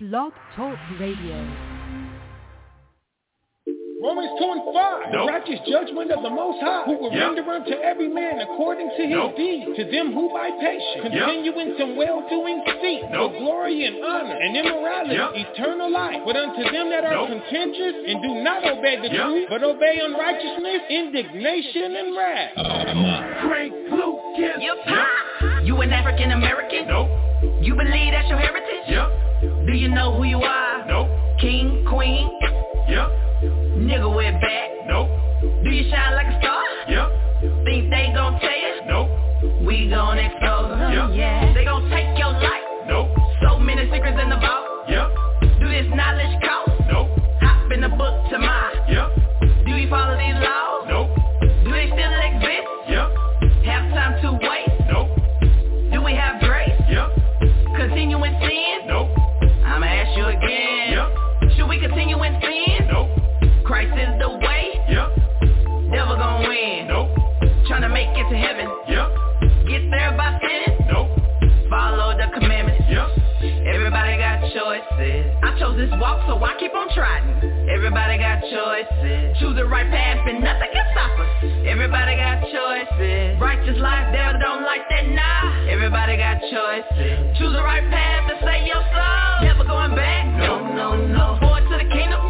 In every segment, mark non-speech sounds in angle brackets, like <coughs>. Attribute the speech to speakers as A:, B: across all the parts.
A: Blog Talk Radio.
B: Romans 2 and 5. The righteous judgment of the Most High, who will
C: Yep.
B: render unto every man according to his
C: Nope.
B: deeds. To them who by patience continue in some well-doing seek
C: Nope.
B: for glory and honor and immorality,
C: Yep.
B: eternal life. But unto them that are
C: Nope.
B: contentious and do not obey the
C: Yep.
B: truth, but obey unrighteousness, indignation and wrath.
C: Oh, Frank Lucas.
D: You pop. You an African American?
C: Nope.
D: You believe that's your heritage?
C: Yep.
D: Do you know who you are?
C: Nope.
D: King, queen,
C: Yep.
D: nigga with back.
C: Nope.
D: Do you shine like a star?
C: Yep.
D: Think they gon' tell you?
C: Nope.
D: We gon' expose them.
C: Yeah.
D: Yeah. They gon' take this walk, so I keep on trying. Everybody got choices. Choose the right path, and nothing can stop us. Everybody got choices. Righteous life, devil don't like that, nah. Everybody got choices. Choose the right path to save your soul. Never going back. No, no, no. Forward to the kingdom.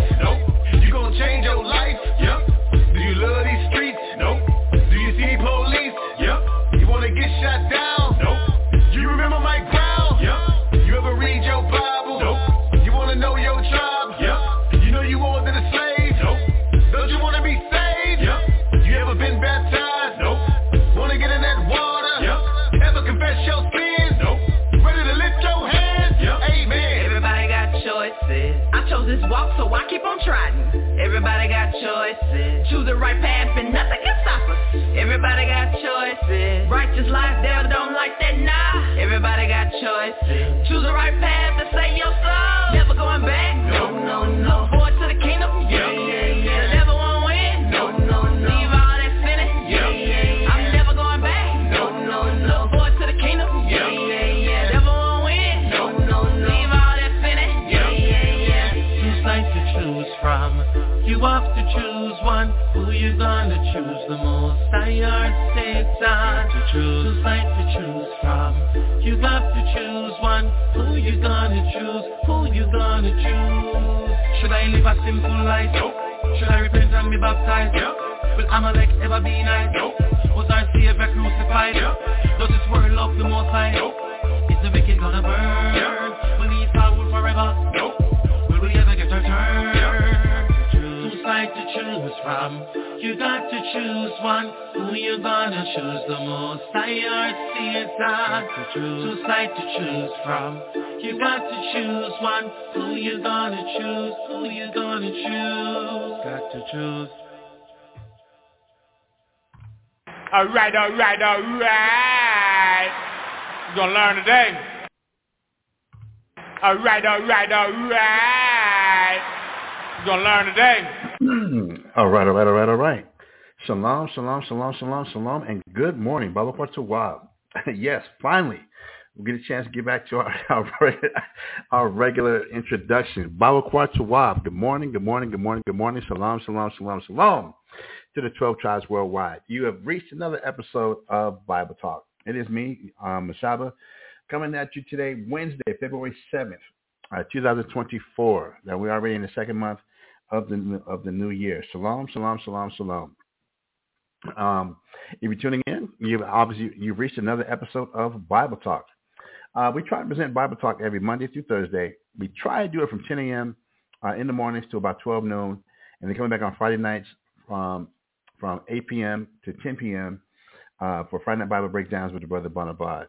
E: Change your life?
D: Choices. Choose the right path, and nothing can stop us. Everybody got choices. Righteous life, devil don't like that, nah. Everybody got choices. Choose the right path to save your soul. Never going back. No, no, no. Forward to the kingdom. Yeah, yeah, yeah. The devil won't win. No, no, no. Leave all that sinning. Yeah, yeah, yeah. I'm never going back. No, no, no. Forward to the kingdom. Yeah, yeah, yeah. The devil won't win. No, no, no. Leave all that sinning. Yeah, yeah, yeah.
F: Two sides to choose from. You have to choose one. Who you gonna choose the most? I or Satan to choose. Sides to choose from. You have to choose one. Who you gonna choose? Who you gonna choose? Should I live a simple life?
C: Nope.
F: Should I repent and be baptized?
C: Yep.
F: Will Amalek ever be nice?
C: Nope.
F: Was our Savior crucified?
C: Yep.
F: Does this world love the most high?
C: Nope.
F: Is the wicked gonna burn?
C: Yep.
F: Will Esau rule forever?
C: Nope.
F: Will we ever get our turn? Two sides to choose from. You got to choose one. Who you gonna choose the most? I or Satan? Two sides to choose from. You got to choose one. Who you gonna choose? Who you gonna choose? Got to choose.
G: All right, all right, all right. You're gonna learn today. All right, all right, all right. You're gonna learn today.
H: all right, all right, all right, all right. Shalom, shalom, shalom, shalom, shalom, and good morning, Baba Tawab. <laughs> yes, finally, we get a chance to get back to our <laughs> our, our regular introduction. Baba Tawab. Good morning, good morning, good morning, good morning. Shalom, shalom, shalom, shalom to the 12 tribes worldwide. You have reached another episode of Bible Talk. It is me, um, Mashaba, coming at you today, Wednesday, February 7th, uh, 2024. Now we're already in the second month of the of the new year. Shalom, shalom, shalom, shalom. Um, if you're tuning in, You've obviously you've reached another episode of Bible Talk. Uh, we try to present Bible Talk every Monday through Thursday. We try to do it from 10 a.m. Uh, in the mornings to about 12 noon, and then coming back on Friday nights from from 8 p.m. to 10 p.m. Uh, for Friday Night Bible Breakdowns with the brother Bonabod.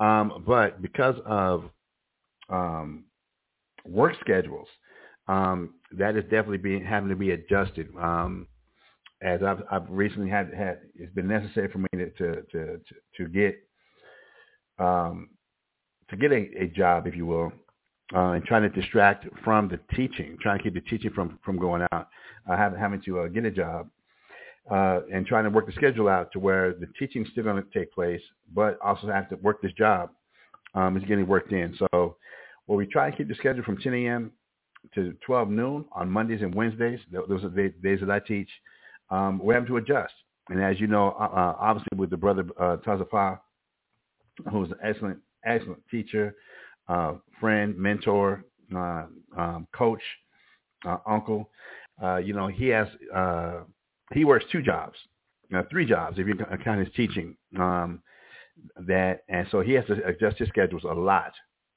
H: Um, but because of um, work schedules, um, that is definitely being having to be adjusted. Um, as I've, I've recently had had it's been necessary for me to to to, to get um, to get a, a job, if you will, uh, and trying to distract from the teaching, trying to keep the teaching from from going out, uh, having having to uh, get a job, uh, and trying to work the schedule out to where the teaching's still going to take place, but also have to work this job um, is getting worked in. So, well, we try and keep the schedule from 10 a.m. to 12 noon on Mondays and Wednesdays. Those are the days that I teach. Um, we're having to adjust. And as you know, uh, uh obviously with the brother uh, Tazafa, who's an excellent, excellent teacher, uh, friend, mentor, uh, um, coach, uh, uncle, uh, you know, he has he works two jobs, three jobs if you count his teaching. Um, that and so he has to adjust his schedules a lot.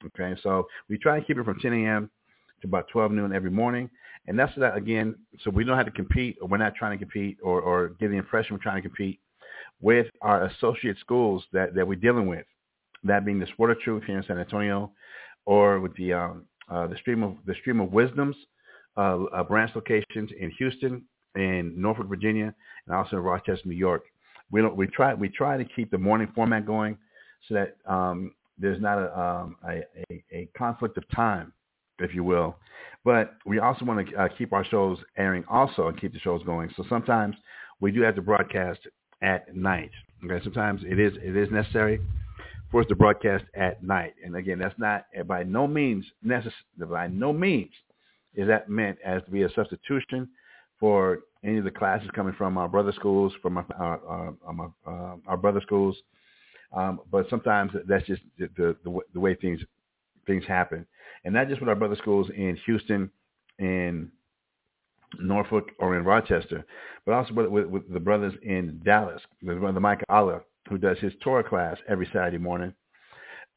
H: Okay, so we try and keep it from 10 a.m. to about 12 noon every morning, and that's that again. So we don't have to compete, or we're not trying to compete, or or give the impression we're trying to compete with our associate schools that that we're dealing with. That being the Sword of Truth here in San Antonio, or with the um, uh, the stream of the stream of wisdoms uh, uh, branch locations in Houston, in Norfolk, Virginia, and also in Rochester, New York. We don't we try we try to keep the morning format going so that um, there's not a, um, a, a, a conflict of time, if you will. But we also want to uh, keep our shows airing also and keep the shows going. So sometimes we do have to broadcast at night. Okay, sometimes it is it is necessary for us to broadcast at night. And again, that's not by no means necessary. By no means is that meant as to be a substitution for any of the classes coming from our brother schools, from our our, our, our, our brother schools. Um, but sometimes that's just the, the, the way things things happen, and not just with our brother schools in Houston, in Norfolk, or in Rochester, but also with, with, the brothers in Dallas. There's brother Mike Allah who does his Torah class every Saturday morning,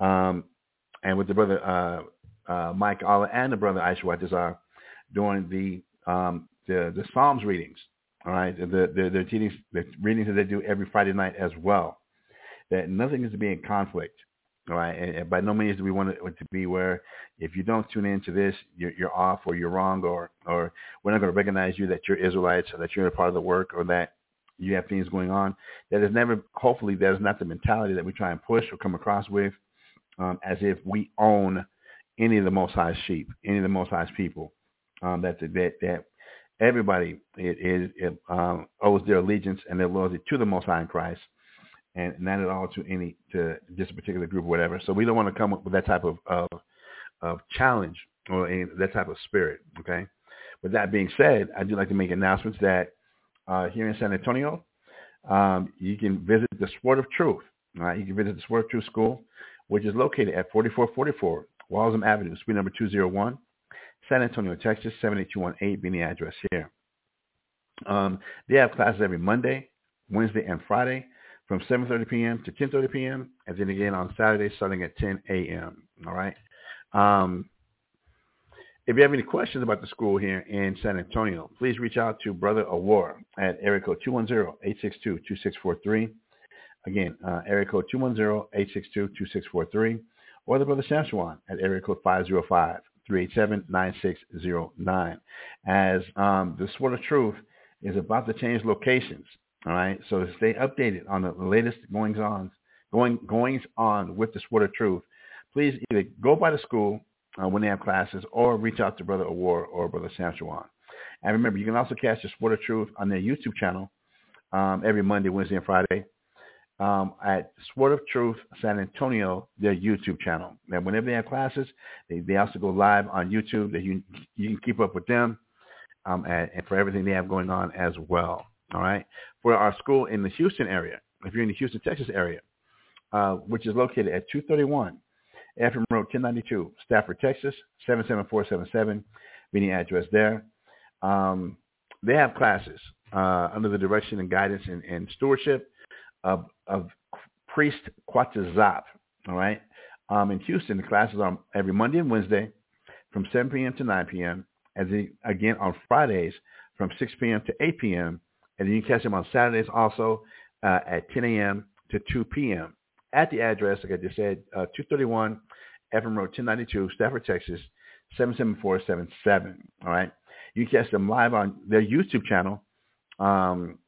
H: um, and with the brother uh, uh, Mike Allah and the brother Aisha Watazar doing the um, the, the Psalms readings. All right, the the, the the readings that they do every Friday night as well. That nothing is to be in conflict. Right, and, and by no means do we want it to be where if you don't tune into this, you're, you're off or you're wrong or or we're not going to recognize you that you're Israelites or that you're a part of the work or that you have things going on. That is never, hopefully, that is not the mentality that we try and push or come across with, um, as if we own any of the Most High sheep, any of the Most High people. Um, that that that everybody is, is um, owes their allegiance and their loyalty to the Most High in Christ, and not at all to any to just a particular group or whatever. So we don't want to come up with that type of of, of challenge or any, that type of spirit. Okay. With that being said, I do like to make announcements that uh, here in San Antonio, um, you can visit the Sword of Truth. Right, you can visit the Sword of Truth School, which is located at 4444 Walzem Avenue, suite number 201, San Antonio, Texas, 78218 being the address here. Um, they have classes every Monday, Wednesday, and Friday from 7.30 p.m. to 10.30 p.m. and then again on Saturday starting at 10 a.m. All right. Um, if you have any questions about the school here in San Antonio, please reach out to Brother Awar at area code 210-862-2643. Again, uh, area code 210-862-2643. Or the Brother Samshuan at area code 505 387-9609. As um, the Sword of Truth is about to change locations. All right. So stay updated on the latest goings on, going goings on with the Sword of Truth, please either go by the school uh, when they have classes or reach out to Brother Awar or Brother Samshuan. And remember, you can also catch the Sword of Truth on their YouTube channel um, every Monday, Wednesday, and Friday um, at Sword of Truth San Antonio, their YouTube channel. And whenever they have classes, they, they also go live on YouTube. That you you can keep up with them um, and, and for everything they have going on as well. All right. For our school in the Houston area, if you're in the Houston, Texas area, uh, which is located at 231 Ephraim Road, 1092, Stafford, Texas, 77477, meeting address there. Um, they have classes uh, under the direction and guidance and, and stewardship of of Priest Quatazap. All right. Um, in Houston, the classes are every Monday and Wednesday from 7 p.m. to 9 p.m. Then again on Fridays from 6 p.m. to 8 p.m. And you can catch them on Saturdays also uh, at 10 a.m. to 2 p.m. At the address, like I just said, uh, 231 Ephraim Road, 1092, Stafford, Texas, 77477. All right. You can catch them live on their YouTube channel, um,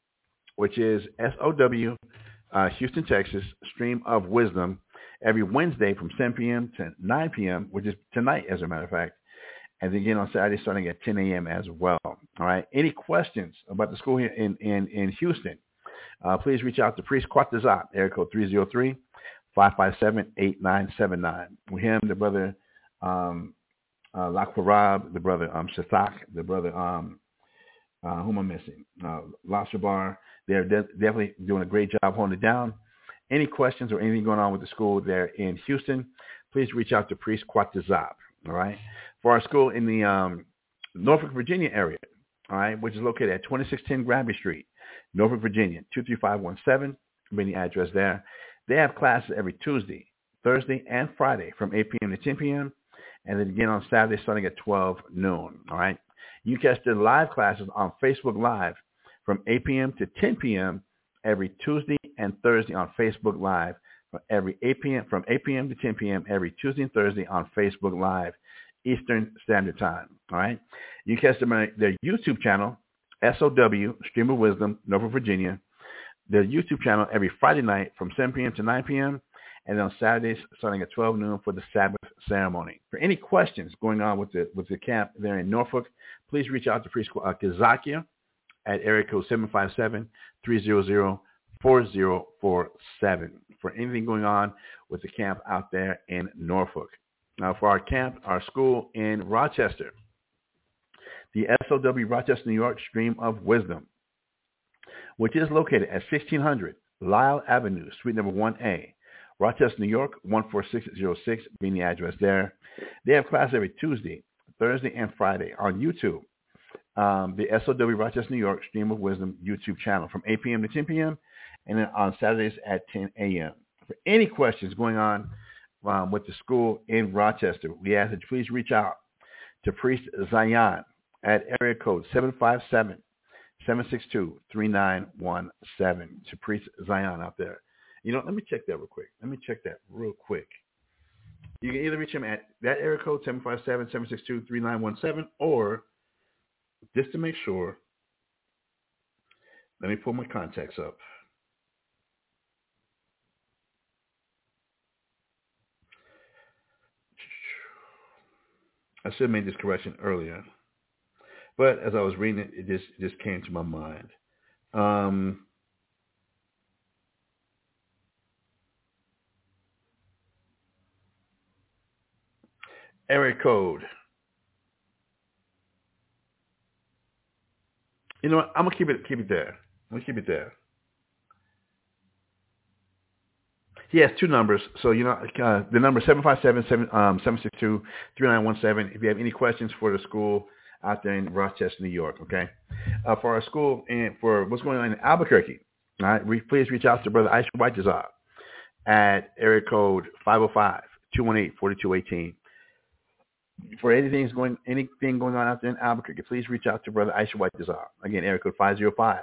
H: which is SOW uh, Houston, Texas, Stream of Wisdom, every Wednesday from 7 p.m. to 9 p.m., which is tonight, as a matter of fact. And again on Saturday starting at 10 a.m. as well. All right. Any questions about the school here in, in, in Houston, uh, please reach out to Priest Quatazat, area code 303-557-8979. With him, the brother um, uh, Lakwarab, the brother um, Shathak, the brother, um, uh, who am I missing? Uh, Lashabar. They're de- definitely doing a great job holding it down. Any questions or anything going on with the school there in Houston, please reach out to Priest Quatazab, all right? For our school in the um, Norfolk, Virginia area, all right, which is located at 2610 Granby Street, Norfolk, Virginia, 23517, bring the address there. They have classes every Tuesday, Thursday, and Friday from 8 p.m. to 10 p.m., and then again on Saturday starting at 12 noon, all right? You catch the live classes on Facebook Live from 8 p.m. to 10 p.m. every Tuesday and Thursday on Facebook Live. From every 8 p.m. from 8 p.m. to 10 p.m. every Tuesday and Thursday on Facebook Live, Eastern Standard Time. All right. You catch them on their YouTube channel, SOW Stream of Wisdom, Norfolk, Virginia. Their YouTube channel every Friday night from 7 p.m. to 9 p.m. And then on Saturdays starting at 12 noon for the Sabbath ceremony. For any questions going on with the with the camp there in Norfolk, please reach out to Priest uh, Kazakia at area code 757-300-4047 for anything going on with the camp out there in Norfolk. Now for our camp, our school in Rochester, the SOW Rochester, New York Stream of Wisdom, which is located at 1600 Lyell Avenue, Suite number 1A, Rochester, New York, 14606 being the address there. They have class every Tuesday, Thursday, and Friday on YouTube um, the SOW Rochester, New York Stream of Wisdom YouTube channel from 8 p.m. to 10 p.m. and then on Saturdays at 10 a.m. For any questions going on um, with the school in Rochester, we ask that you please reach out to Priest Zion at area code 757 762 3917 to Priest Zion out there. You know, let me check that real quick. Let me check that real quick. You can either reach him at that area code 757 762 3917 or just to make sure, let me pull my contacts up. I should have made this correction earlier, but as I was reading it, it just it just came to my mind. Um, code You know what? I'm gonna keep it keep it there. I'm gonna keep it there. He has two numbers, so you know uh, the number seven five seven seven um. If you have any questions for the school out there in Rochester, New York, okay, uh, for our school and for what's going on in Albuquerque, all right, please reach out to Brother Aisha Whitezar at area code 505 218 4218 for anything going anything going on out there in Albuquerque, please reach out to Brother Aisha White Desire. Again, area code 505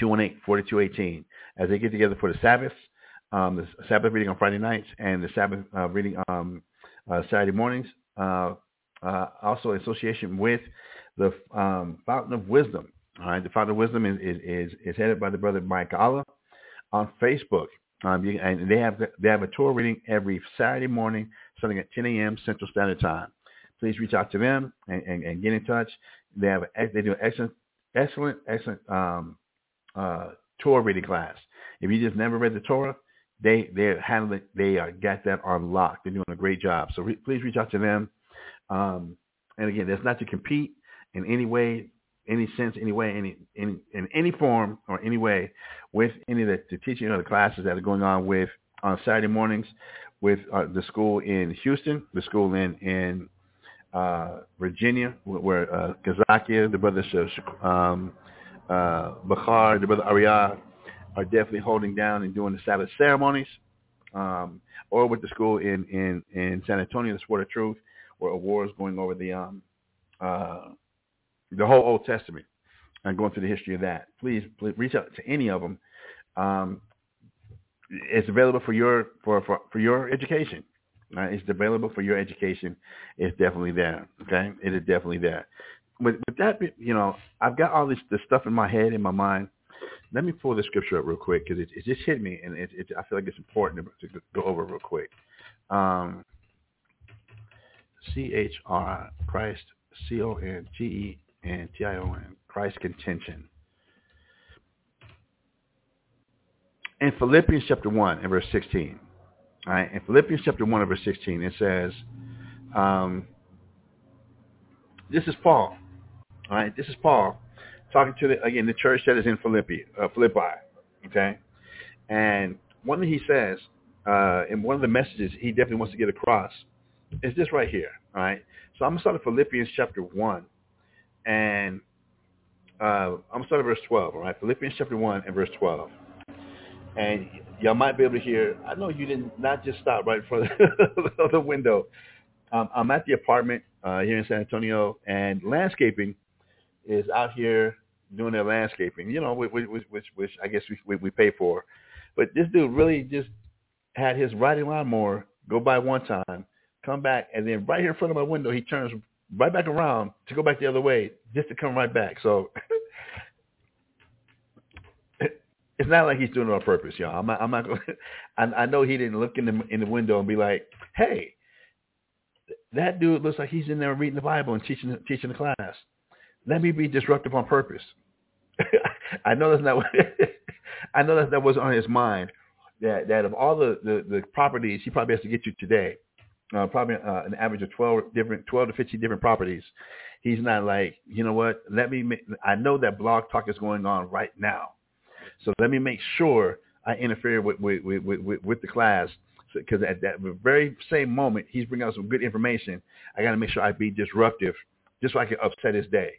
H: 218-4218 as they get together for the Sabbath, um, the Sabbath reading on Friday nights and the Sabbath uh, reading um, uh, Saturday mornings. Uh, uh also, association with the um, Fountain of Wisdom. All right, the Fountain of Wisdom is is, is headed by the brother Mike Allah on Facebook. Um, you, and they have they have a Torah reading every Saturday morning starting at 10 a.m. Central Standard Time. Please reach out to them and, and, and get in touch. They have they do excellent excellent excellent um, uh, Torah reading class. If you just never read the Torah, they they're handling they are got that unlocked. They're doing a great job. So re- please reach out to them. Um, and again, that's not to compete in any way, any sense, any way, any in in any form or any way with any of the, the teaching or the classes that are going on with on Saturday mornings with uh, the school in Houston, the school in in uh, Virginia, where uh, Kazakia, the brother um, uh, Bakar, the brother Ariyah are definitely holding down and doing the Sabbath ceremonies, um, or with the school in, in, in San Antonio, the Sword of Truth, where Awar is going over the um, uh, the whole Old Testament and going through the history of that. Please, please reach out to any of them. Um, it's available for your for, for, for your education. Right? It's available for your education. It's definitely there. Okay, it is definitely there. With, with that, you know, I've got all this, this stuff in my head, in my mind. Let me pull the scripture up real quick because it, it just hit me, and it, it, I feel like it's important to, to go over real quick. Um, C H R Christ C O N G E N T I O N Christ contention. In Philippians chapter one and verse sixteen, all right, in Philippians chapter 1 and verse 16, it says, um, this is Paul. All right, this is Paul talking to, the, again, the church that is in Philippi, uh, Philippi, okay? And one thing he says, uh, in one of the messages he definitely wants to get across is this right here, all right? So I'm to start at Philippians chapter 1, and uh, I'm to start at verse 12, all right? Philippians chapter 1 and verse 12. And y'all might be able to hear, I know you didn't not just stop right in front of <laughs> the window. Um, I'm at the apartment uh, here in San Antonio, and landscaping is out here doing their landscaping, you know, which, which, which, which I guess we, we pay for. But this dude really just had his riding lawnmower go by one time, come back, and then right here in front of my window, he turns right back around to go back the other way just to come right back. So <laughs> it's not like he's doing it on purpose, y'all. I'm not. I'm not going. <laughs> I, I know he didn't look in the in the window and be like, "Hey, that dude looks like he's in there reading the Bible and teaching teaching the class. Let me be disruptive on purpose." <laughs> I know that's not. <laughs> I know that that was on his mind. That that of all the, the, the properties he probably has to get you today, uh, probably uh, an average of twelve different, twelve to fifteen different properties. He's not like, you know what? Let me. Make, I know that blog talk is going on right now so let me make sure I interfere with with with, with, with the class because at that very same moment he's bringing out some good information. I got to make sure I be disruptive, just so I can upset his day.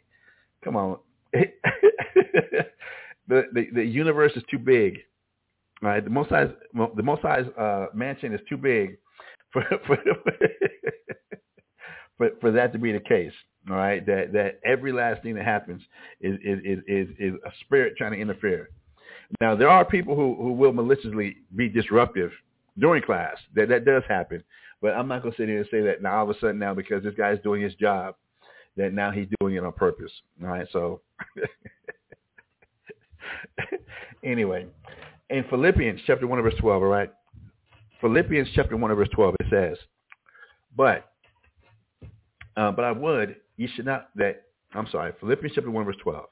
H: Come on, <laughs> the, the the universe is too big. Right, the most size the most size uh, mansion is too big for <laughs> for, for for that to be the case. All right, that that every last thing that happens is is is is a spirit trying to interfere. Now there are people who, who will maliciously be disruptive during class. That that does happen. But I'm not gonna sit here and say that now all of a sudden now because this guy's doing his job, that now he's doing it on purpose. All right, so <laughs> anyway, in Philippians chapter one verse twelve, all right. Philippians chapter one verse twelve, it says, "But, uh, but I would you should not that I'm sorry, Philippians chapter one verse twelve.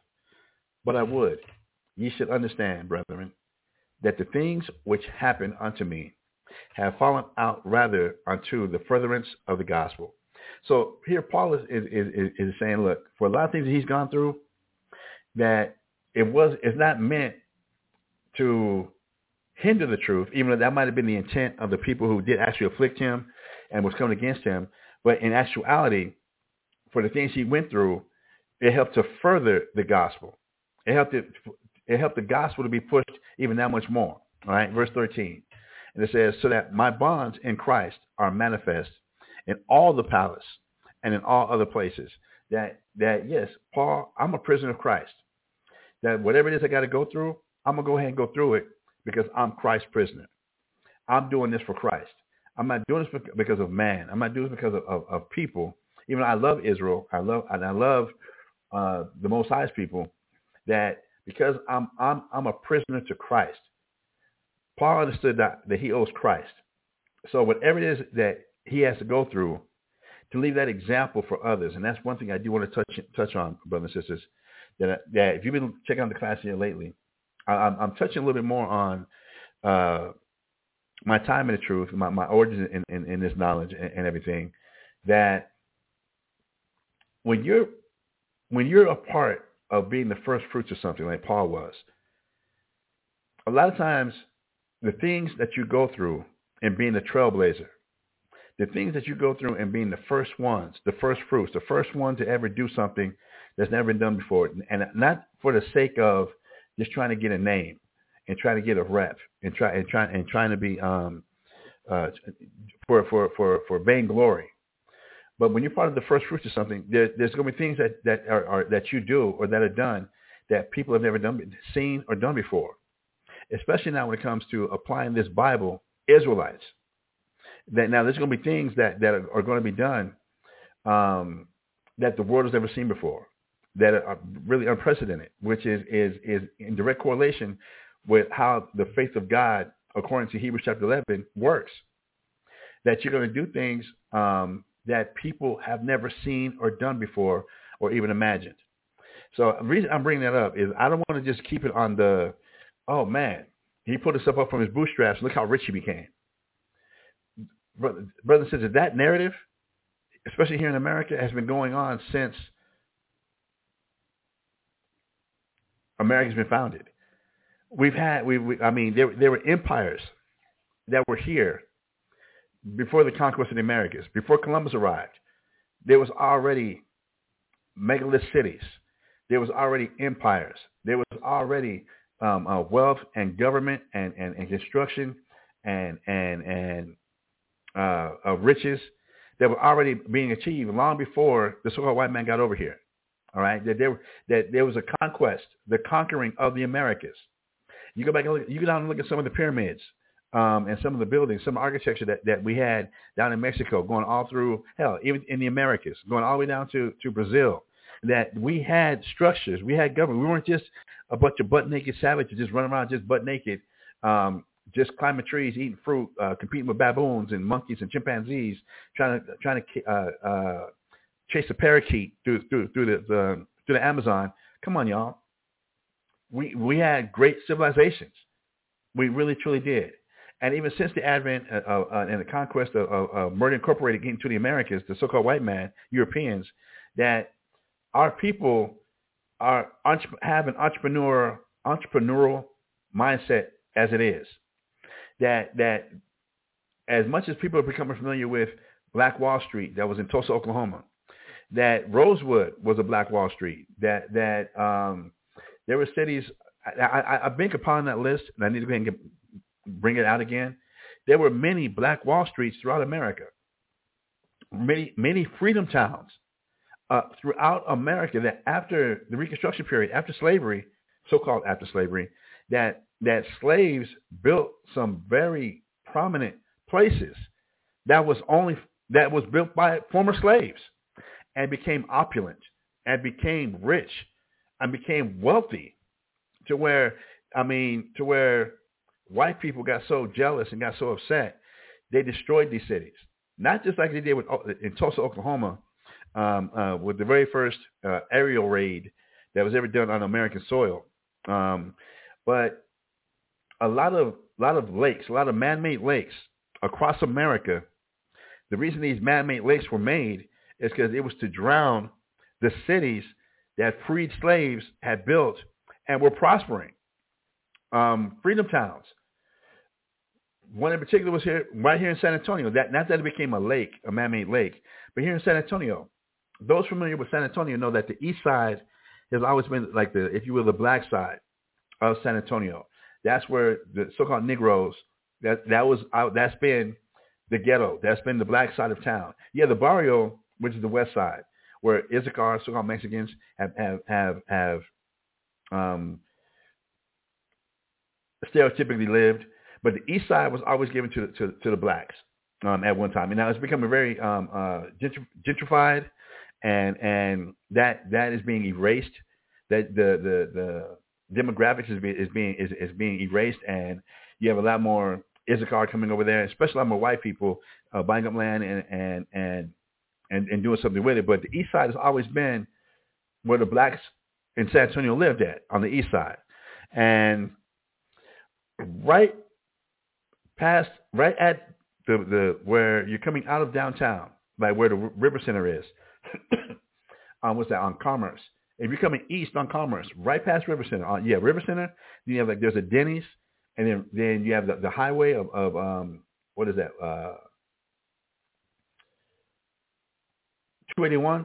H: But I would ye should understand, brethren, that the things which happened unto me have fallen out rather unto the furtherance of the gospel. So here Paul is, is, is, is saying, look, for a lot of things that he's gone through, that it was it's not meant to hinder the truth, even though that might have been the intent of the people who did actually afflict him and was coming against him. But in actuality, for the things he went through, it helped to further the gospel. It helped to, it helped the gospel to be pushed even that much more. All right, verse 13. And it says, so that my bonds in Christ are manifest in all the palace and in all other places. That, that yes, Paul, I'm a prisoner of Christ. That whatever it is I got to go through, I'm to go ahead and go through it because I'm Christ's prisoner. I'm doing this for Christ. I'm not doing this because of man. I'm not doing this because of, of, of people. Even though I love Israel, I love and I love uh, the Most High's people. That because I'm I'm I'm a prisoner to Christ. Paul understood that that he owes Christ. So whatever it is that he has to go through to leave that example for others, and that's one thing I do want to touch touch on, brothers and sisters. That that if you've been checking out the class here lately, I, am I'm touching a little bit more on uh, my time in the truth, my, my origins in, in, in this knowledge and, and everything. That when you're when you're a part of being the first fruits of something like Paul was. A lot of times, the things that you go through in being a trailblazer, the things that you go through and being the first ones, the first fruits, the first one to ever do something that's never been done before, and not for the sake of just trying to get a name. and trying to get a rep and try and trying and trying to be um, uh, for for for for vainglory. But when you're part of the first fruits of something, there, there's going to be things that that are, are that you do or that are done that people have never done, seen or done before. Especially now when it comes to applying this Bible, Israelites. That now there's going to be things that that are, are going to be done um, that the world has never seen before, that are really unprecedented, which is is is in direct correlation with how the faith of God, according to Hebrews chapter 11, works. That you're going to do things um, that people have never seen or done before or even imagined. So the reason I'm bringing that up is I don't want to just keep it on the, oh man, he pulled himself up from his bootstraps. Look how rich he became. Brother, brother and that narrative, especially here in America, has been going on since America's been founded. We've had, we, we I mean, there, there were empires that were here before the conquest of the Americas, before Columbus arrived. There was already megalith cities. There was already empires. There was already um, uh, wealth and government and, and, and construction and and and uh, uh, riches that were already being achieved long before the so-called white man got over here. All right, that there that there was a conquest, the conquering of the Americas. You go back and look, you go down and look at some of the pyramids um, and some of the buildings, some architecture that, that we had down in Mexico, going all through hell, even in the Americas, going all the way down to to Brazil. That we had structures, we had government. We weren't just a bunch of butt naked savages just running around just butt naked, um, just climbing trees, eating fruit, uh, competing with baboons and monkeys and chimpanzees, trying to trying to uh, uh, chase a parakeet through through through the, the through the Amazon. Come on, y'all. We we had great civilizations. We really truly did. And even since the advent uh, uh, and the conquest of, of, of Murder Incorporated getting to the Americas, the so-called white man, Europeans, that our people are have an entrepreneur entrepreneurial mindset as it is. That that as much as people are becoming familiar with Black Wall Street that was in Tulsa, Oklahoma, that Rosewood was a Black Wall Street, that that um, there were cities. I, I, I bank upon that list, and I need to go ahead and get, bring it out again. There were many Black Wall Streets throughout America, many many freedom towns uh, throughout America. That after the Reconstruction period, after slavery, so-called after slavery, that that slaves built some very prominent places that was only that was built by former slaves and became opulent and became rich and became wealthy to where I mean to where white people got so jealous and got so upset they destroyed these cities. Not just like they did with in Tulsa Oklahoma um, uh, with the very first uh, aerial raid that was ever done on American soil. Um, but a lot of a lot of lakes a lot of man-made lakes across America the reason these man-made lakes were made is because it was to drown the cities that freed slaves had built and were prospering. Um, freedom towns. One in particular was here, right here in San Antonio. That not that it became a lake, a man-made lake, but here in San Antonio. Those familiar with San Antonio know that the east side has always been like the, if you will, the black side of San Antonio. That's where the so-called Negroes. That that was that's been the ghetto. That's been the black side of town. Yeah, the barrio which is the west side, where Issachar, so-called Mexicans, have have have, have um, stereotypically lived. But the east side was always given to to, to the blacks um, at one time, and now it's becoming very um, uh, gentrified, and and that that is being erased. That the the the demographics is, be, is being is, is being erased, and you have a lot more Issachar coming over there, especially a lot more white people uh, buying up land and and and and, and doing something with it. But the east side has always been where the blacks in San Antonio lived at, on the east side. And right past, right at the, the where you're coming out of downtown, like where the River Center is, on <coughs> what's that, on Commerce. If you're coming east on Commerce, right past River Center, on, yeah, River Center, then you have like, there's a Denny's, and then, then you have the, the highway of, of um, what is that, uh, 281,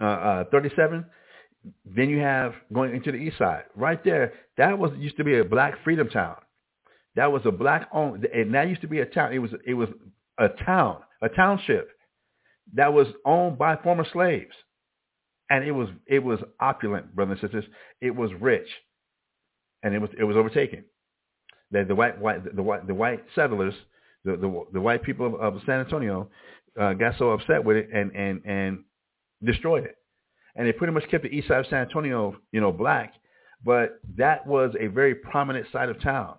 H: uh, uh, 37. then you have going into the east side. Right there, that was used to be a black freedom town. That was a black owned, and that used to be a town. It was it was a town, a township that was owned by former slaves, and it was it was opulent, brothers and sisters. It was rich, and it was it was overtaken. The, the white white the white the white settlers, the the, the white people of, of San Antonio, uh, got so upset with it and and and destroyed it, and they pretty much kept the east side of San Antonio, you know, black. But that was a very prominent side of town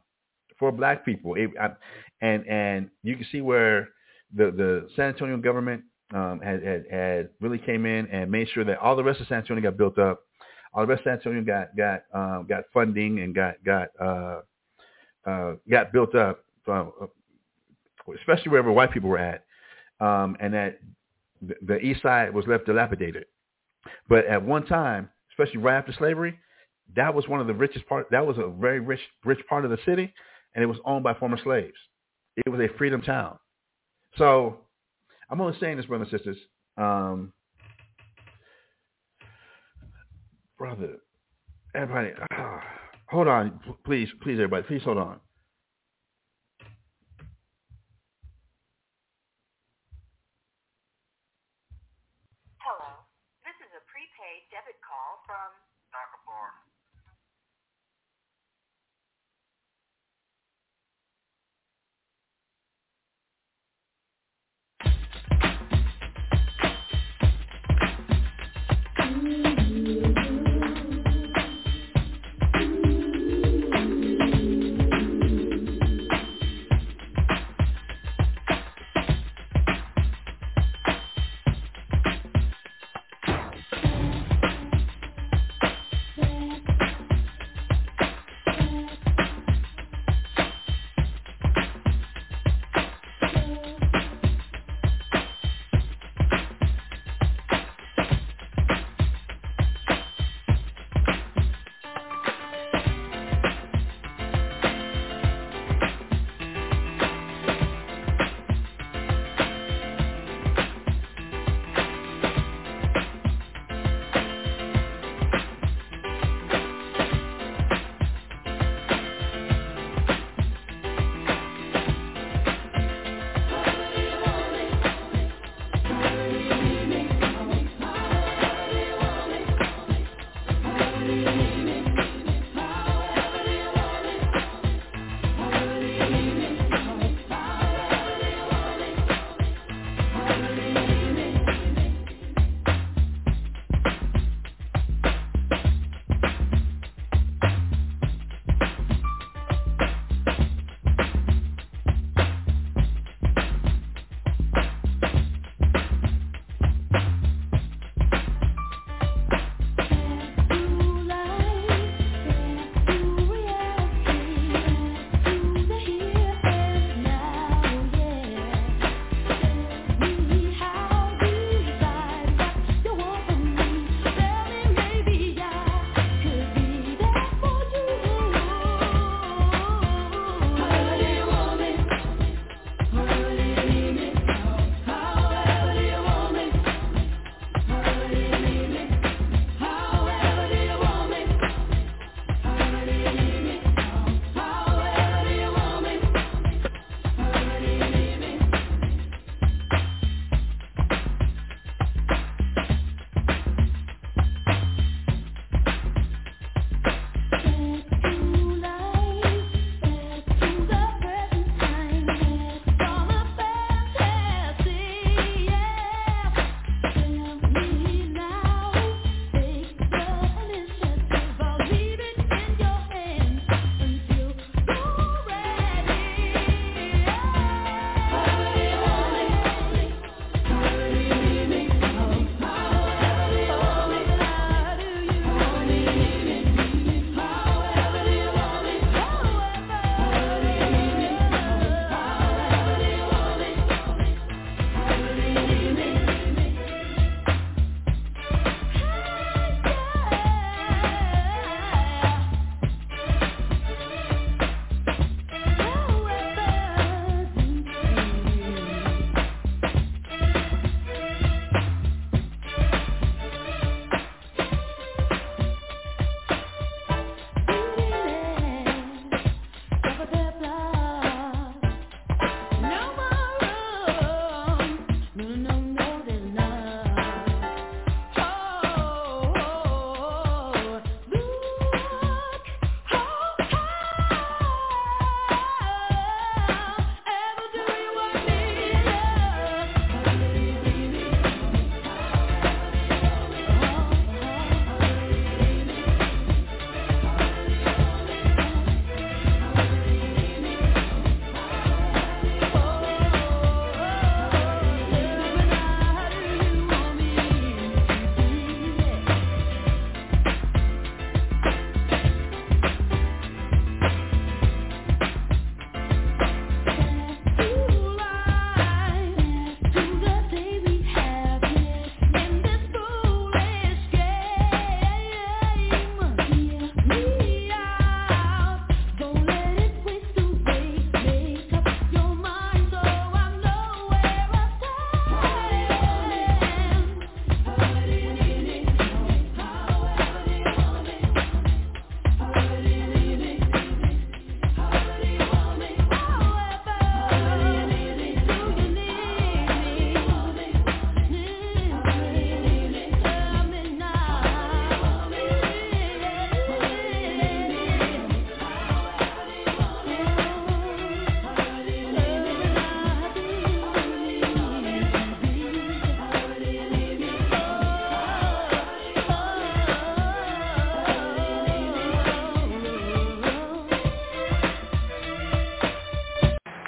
H: for black people. It, I, and and you can see where the the San Antonio government um, had, had had really came in and made sure that all the rest of San Antonio got built up. All the rest of San Antonio got got um, got funding and got got uh, uh, got built up, from, uh, especially wherever white people were at, um, and that the, the east side was left dilapidated. But at one time, especially right after slavery, that was one of the richest part. That was a very rich rich part of the city, and it was owned by former slaves. It was a freedom town. So I'm only saying this, brothers and sisters. Um, brother, everybody, ah, hold on, please, please, everybody, please hold on.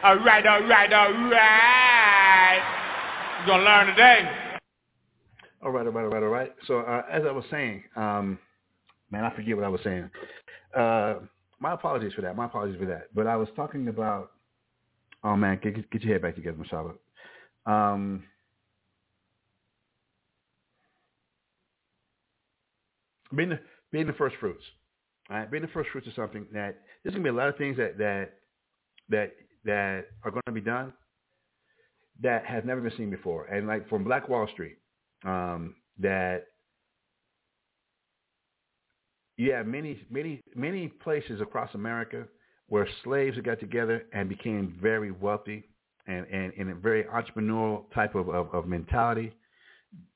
G: All right, all right, all right. You're going to learn today.
H: All right, all right, all right, all right. So uh, as I was saying, um, man, I forget what I was saying. Uh, my apologies for that. My apologies for that. But I was talking about. Oh man, get, get your head back together, Mashallah. Um, being the being the first fruits. All right, being the first fruits is something that there's gonna be a lot of things that that that that are going to be done that has never been seen before. And like from Black Wall Street, um, that you have many many many places across America where slaves got together and became very wealthy and, and in a very entrepreneurial type of, of, of mentality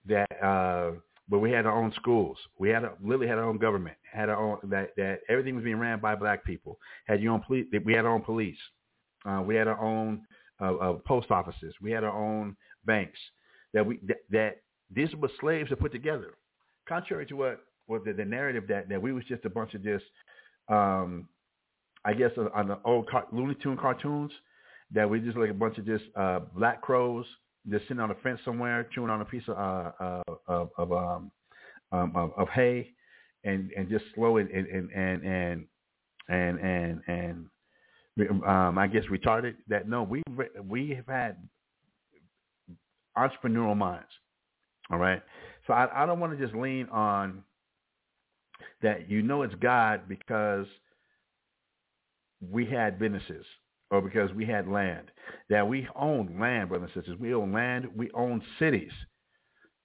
H: that uh, but we had our own schools. We had a, literally had our own government. Had our own that that everything was being ran by black people. Had your own police. We had our own police. Uh, we had our own uh, uh, post offices. We had our own banks. That we that, that these were slaves that put together. Contrary to what what the, the narrative that that we was just a bunch of just um, I guess uh, on the old car- Looney Tune cartoons that we just like a bunch of just uh, black crows just sitting on a fence somewhere chewing on a piece of uh, uh, of, of um, um, of, of hay and and just slow and and and and and and, and um, I guess retarded. That no, we we have had entrepreneurial minds. All right, so I, I don't want to just lean on that. You know, it's God because we had businesses or because we had land. That we own land, brothers and sisters. We own land. We own cities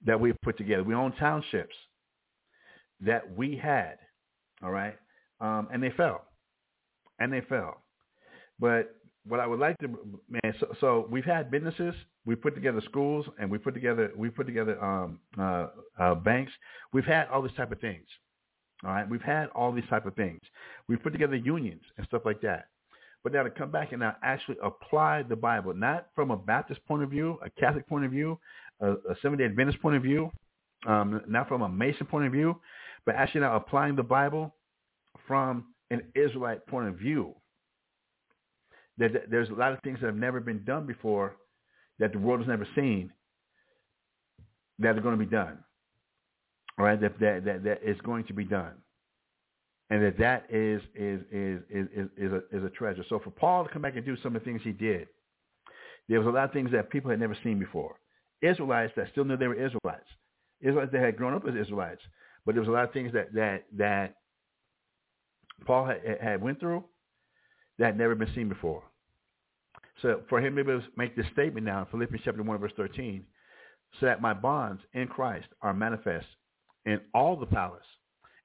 H: that we put together. We own townships that we had. All right, um, and they fell, and they fell. But what I would like to, man, so, so we've had businesses, we put together schools, and we put together we put together um, uh, uh, banks. We've had all these type of things. All right, we've had all these type of things. We've put together unions and stuff like that. But now to come back and now actually apply the Bible, not from a Baptist point of view, a Catholic point of view, a, a Seventh-day Adventist point of view, um, not from a Mason point of view, but actually now applying the Bible from an Israelite point of view that, there's a lot of things that have never been done before that the world has never seen that are going to be done. All right, that that that, that is going to be done, and that that is is is is is, is a is a treasure. So for Paul to come back and do some of the things he did, there was a lot of things that people had never seen before. Israelites that still knew they were Israelites, Israelites that had grown up as Israelites, but there was a lot of things that that that Paul had, had went through that had never been seen before. So for him to make this statement now in Philippians chapter 1, verse 13, so that my bonds in Christ are manifest in all the palace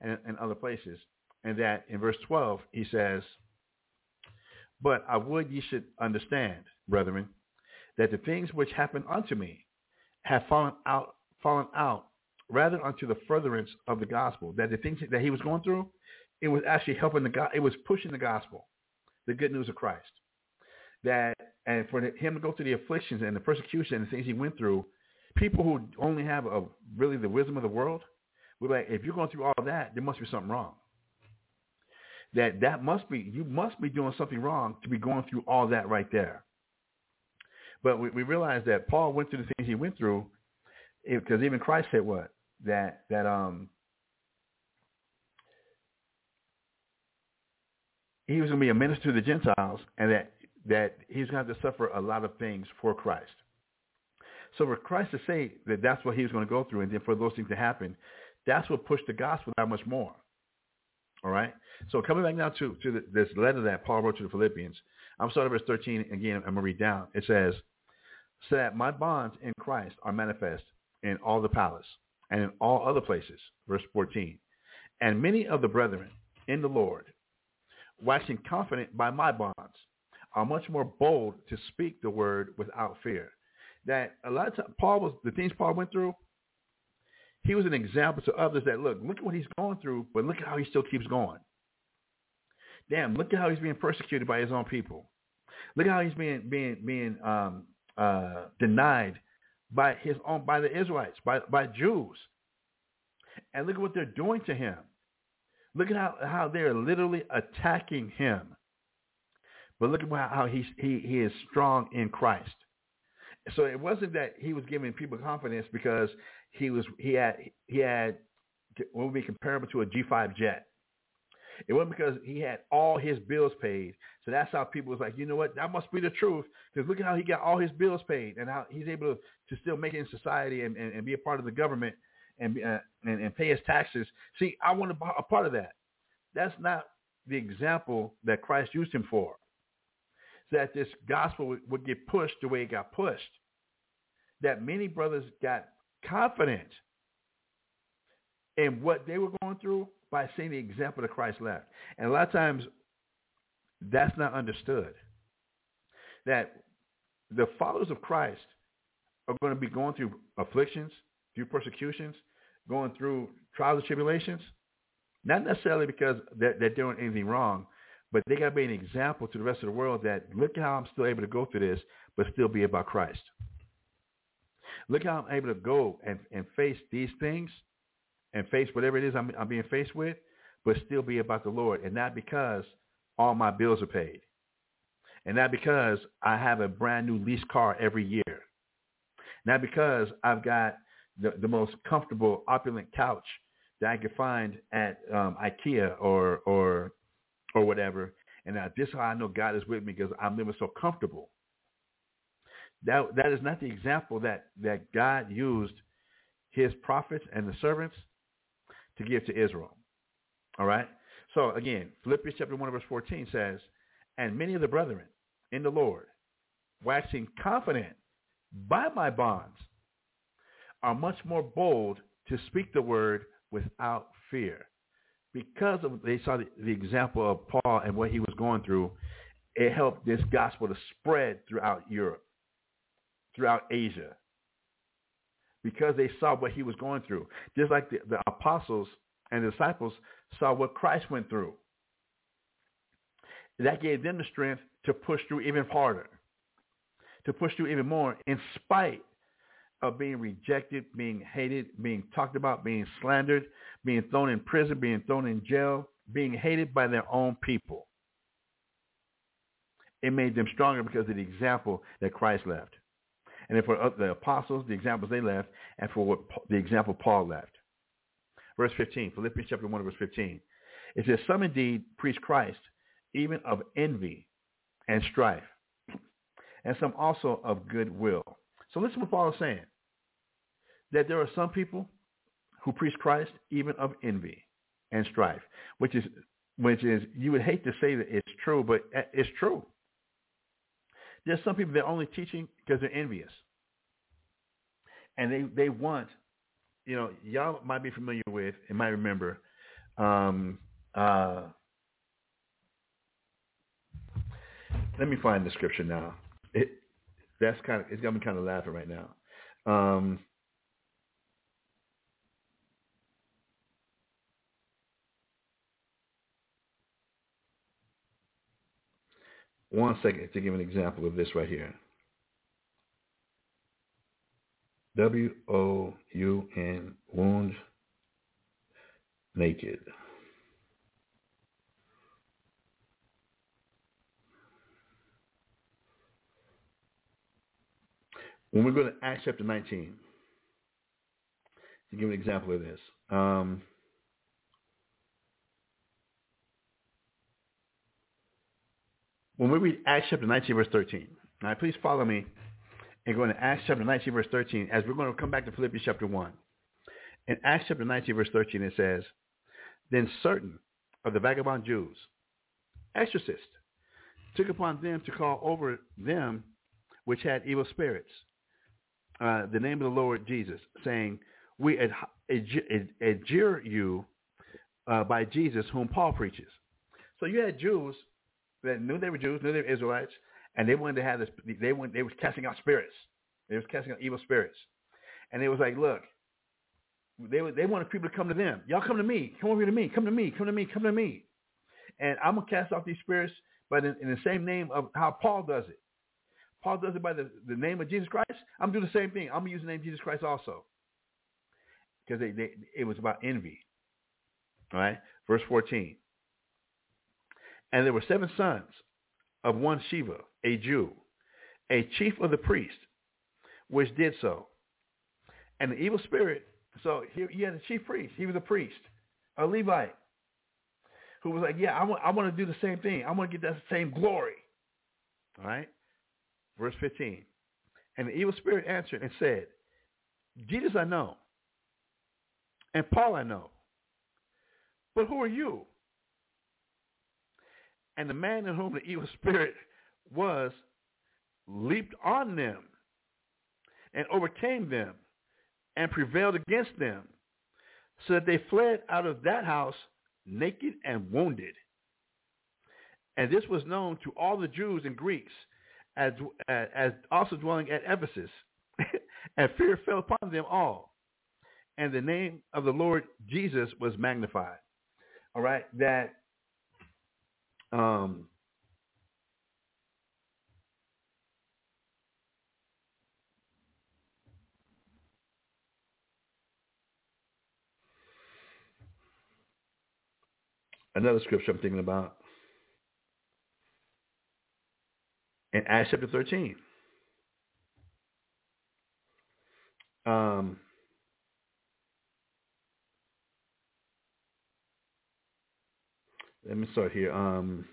H: and in other places. And that in verse 12, he says, But I would ye should understand, brethren, that the things which happened unto me have fallen out, fallen out rather unto the furtherance of the gospel. That the things that he was going through, it was actually helping the God, it was pushing the gospel the good news of Christ. That and for him to go through the afflictions and the persecution and the things he went through, people who only have a, really the wisdom of the world, we're like, if you're going through all that, there must be something wrong. That that must be you must be doing something wrong to be going through all that right there. But we, we realize that Paul went through the things he went through, because even Christ said what that that um he was going to be a minister to the Gentiles and that, that he's going to have to suffer a lot of things for Christ. So for Christ to say that that's what he was going to go through and then for those things to happen, that's what pushed the gospel that much more. All right? So coming back now to, to the, this letter that Paul wrote to the Philippians, I'm starting verse 13 again. I'm going to read down. It says, so that my bonds in Christ are manifest in all the palace and in all other places. Verse 14. And many of the brethren in the Lord waxing confident by my bonds, are much more bold to speak the word without fear. That a lot of times, Paul was, the things Paul went through, he was an example to others that, look, look at what he's going through, but look at how he still keeps going. Damn, look at how he's being persecuted by his own people. Look at how he's being, being, being um, uh, denied by his own, by the Israelites, by, by Jews. And look at what they're doing to him. Look at how, how they're literally attacking him. But look at how he's, he he is strong in Christ. So it wasn't that he was giving people confidence because he was he had he had what would be comparable to a G5 jet. It wasn't because he had all his bills paid. So that's how people was like, you know what, that must be the truth. Because look at how he got all his bills paid and how he's able to, to still make it in society and, and, and be a part of the government and, uh, and and pay his taxes. See, I want to be a part of that. That's not the example that Christ used him for. That this gospel would, would get pushed the way it got pushed. That many brothers got confident in what they were going through by seeing the example that Christ left. And a lot of times that's not understood. That the followers of Christ are going to be going through afflictions, through persecutions, going through trials and tribulations, not necessarily because they're, they're doing anything wrong, but they got to be an example to the rest of the world that look how I'm still able to go through this, but still be about Christ. Look how I'm able to go and, and face these things and face whatever it is I'm, I'm being faced with, but still be about the Lord, and not because all my bills are paid, and not because I have a brand new lease car every year, not because I've got the, the most comfortable, opulent couch that I could find at um, IKEA or or or whatever, and now this is how I know God is with me because I'm living so comfortable. That that is not the example that that God used his prophets and the servants to give to Israel. All right? So again, Philippians chapter 1 verse 14 says, And many of the brethren in the Lord, waxing confident by my bonds, are much more bold to speak the word without fear. Because of they saw the, the example of Paul and what he was going through, it helped this gospel to spread throughout Europe, throughout Asia, because they saw what he was going through. Just like the, the apostles and disciples saw what Christ went through. That gave them the strength to push through even harder, to push through even more in spite of being rejected, being hated, being talked about, being slandered, being thrown in prison, being thrown in jail, being hated by their own people. It made them stronger because of the example that Christ left and then for the apostles, the examples they left, and for what the example Paul left. Verse 15, Philippians chapter 1, verse 15. It says, some indeed preach Christ, even of envy and strife, and some also of goodwill. So listen to what Paul is saying. That there are some people who preach Christ even of envy and strife, which is, which is, you would hate to say that it's true, but it's true. There's some people that are only teaching because they're envious. And they, they want, you know, y'all might be familiar with and might remember, um, uh, let me find the scripture now. It, that's kind of, it's got me kind of laughing right now. Um, One second to give an example of this right here. W-O-U-N, wound, naked. When we go to Acts chapter 19, to give an example of this, um, when we read Acts chapter 19, verse 13, now please follow me and go into Acts chapter 19, verse 13, as we're going to come back to Philippians chapter 1. In Acts chapter 19, verse 13, it says, Then certain of the vagabond Jews, exorcists, took upon them to call over them which had evil spirits, uh, the name of the Lord Jesus, saying, We adjure you uh, by Jesus whom Paul preaches. So you had Jews that knew they were Jews, knew they were Israelites, and they wanted to have this. They went. They was casting out spirits. They was casting out evil spirits, and it was like, look, they they wanted people to come to them. Y'all come to me. Come over here to me. Come to me. Come to me. Come to me. And I'm gonna cast out these spirits, but in, in the same name of how Paul does it. Paul does it by the, the name of Jesus Christ. I'm doing the same thing. I'm gonna use the name Jesus Christ also, because they, they it was about envy. All right, verse 14. And there were seven sons of one Sceva, a Jew, a chief of the priest, which did so. And the evil spirit, so he, he had a chief priest. He was a priest, a Levite, who was like, yeah, I want, I want to do the same thing. I want to get that same glory. All right? Verse 15. And the evil spirit answered and said, Jesus I know, and Paul I know, but who are you? And the man in whom the evil spirit was leaped on them and overcame them and prevailed against them so that they fled out of that house naked and wounded. And this was known to all the Jews and Greeks as, as also dwelling at Ephesus. <laughs> and fear fell upon them all. And the name of the Lord Jesus was magnified. All right, that um, another scripture I'm thinking about in Acts chapter 13. Um, let me start here. Um,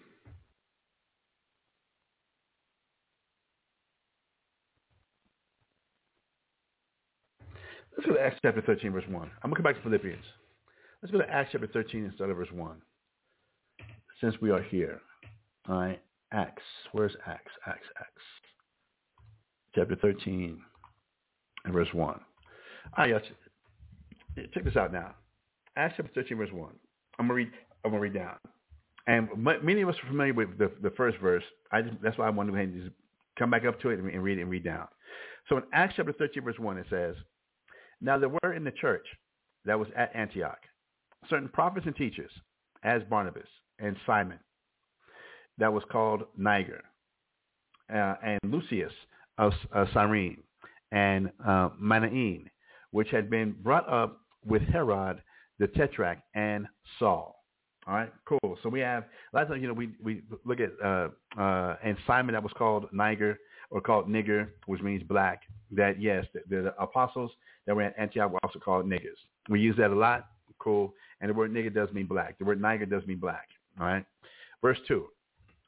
H: let's go to Acts chapter 13, verse 1. I'm going to come back to Philippians. Let's go to Acts chapter 13 and start at verse 1. Since we are here. All right. Acts. Where's Acts? Acts, Acts. Chapter 13 and verse 1. All right, y'all. Check this out now. Acts chapter 13, verse 1. I'm going to read, I'm going to read down. And many of us are familiar with the, the first verse. I just, that's why I wanted to just come back up to it and, read it and read down. So in Acts chapter 13, verse 1, it says, Now there were in the church that was at Antioch certain prophets and teachers, as Barnabas and Simon, that was called Niger, uh, and Lucius of uh, Cyrene, and uh, Manaen, which had been brought up with Herod the Tetrarch and Saul. All right, cool. So we have lot of you know, we we look at uh, uh, and Simon that was called Niger or called nigger, which means black. That yes, the, the apostles that were at Antioch were also called niggers. We use that a lot. Cool. And the word nigger does mean black. The word niger does mean black. All right. Verse two.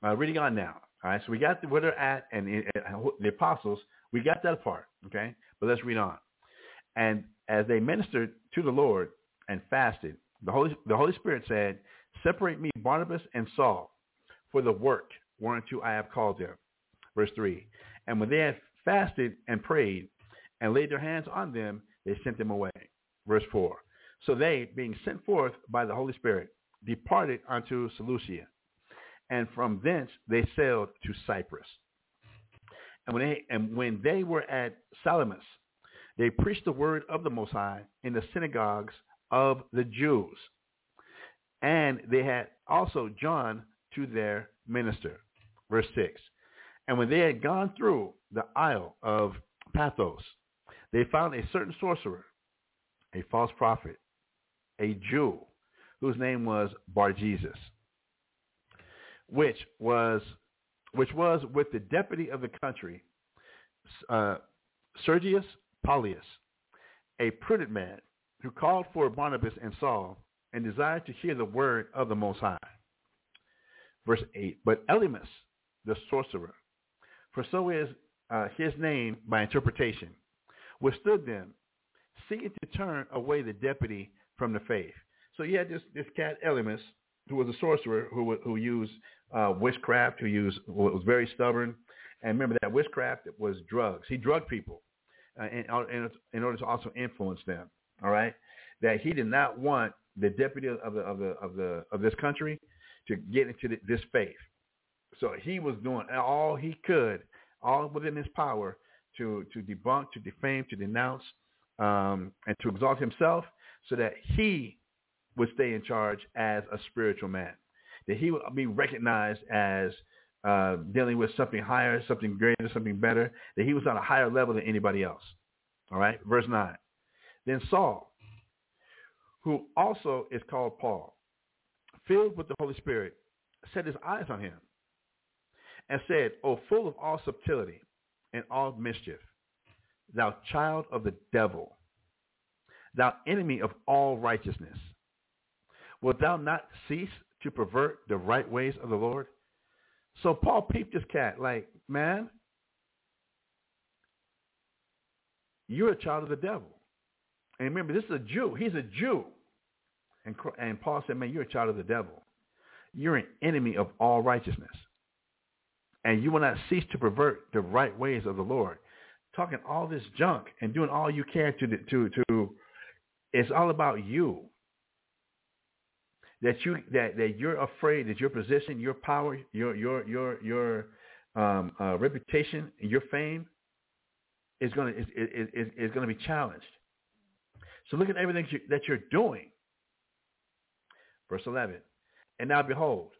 H: Uh, reading on now. All right. So we got the, where they're at and, and the apostles. We got that part. Okay. But let's read on. And as they ministered to the Lord and fasted, the Holy the Holy Spirit said, Separate me, Barnabas and Saul, for the work whereunto I have called them. Verse 3. And when they had fasted and prayed and laid their hands on them, they sent them away. Verse 4. So they, being sent forth by the Holy Spirit, departed unto Seleucia. And from thence they sailed to Cyprus. And when they, and when they were at Salamis, they preached the word of the Most High in the synagogues of the Jews. And they had also John to their minister. Verse 6. And when they had gone through the isle of Paphos, they found a certain sorcerer, a false prophet, a Jew, whose name was Bar-Jesus, which was, which was with the deputy of the country, uh, Sergius Paulus, a prudent man, who called for Barnabas and Saul and desired to hear the word of the Most High. Verse 8, but Elymas, the sorcerer, for so is uh, his name by interpretation, withstood them, seeking to turn away the deputy from the faith. So you had this, this cat Elymas, who was a sorcerer who, who used uh, witchcraft, who used, was very stubborn. And remember that witchcraft was drugs. He drugged people uh, in, in, in order to also influence them. All right, that he did not want the deputy of the of the of the of this country to get into the, this faith. So he was doing all he could, all within his power, to to debunk, to defame, to denounce, um, and to exalt himself, so that he would stay in charge as a spiritual man, that he would be recognized as uh, dealing with something higher, something greater, something better, that he was on a higher level than anybody else. All right, verse nine. Then Saul, who also is called Paul, filled with the Holy Spirit, set his eyes on him and said, O full of all subtlety and all mischief, thou child of the devil, thou enemy of all righteousness, wilt thou not cease to pervert the right ways of the Lord? So Paul peeped this cat like, man, you're a child of the devil. And remember, this is a Jew. He's a Jew. And, and Paul said, man, you're a child of the devil. You're an enemy of all righteousness. And you will not cease to pervert the right ways of the Lord. Talking all this junk and doing all you can to, to, to, it's all about you. That you that, that you're afraid that your position, your power, your your your your um, uh, reputation, your fame is going to is, is, is, is going to be challenged. So look at everything that you're doing. Verse 11. And now behold,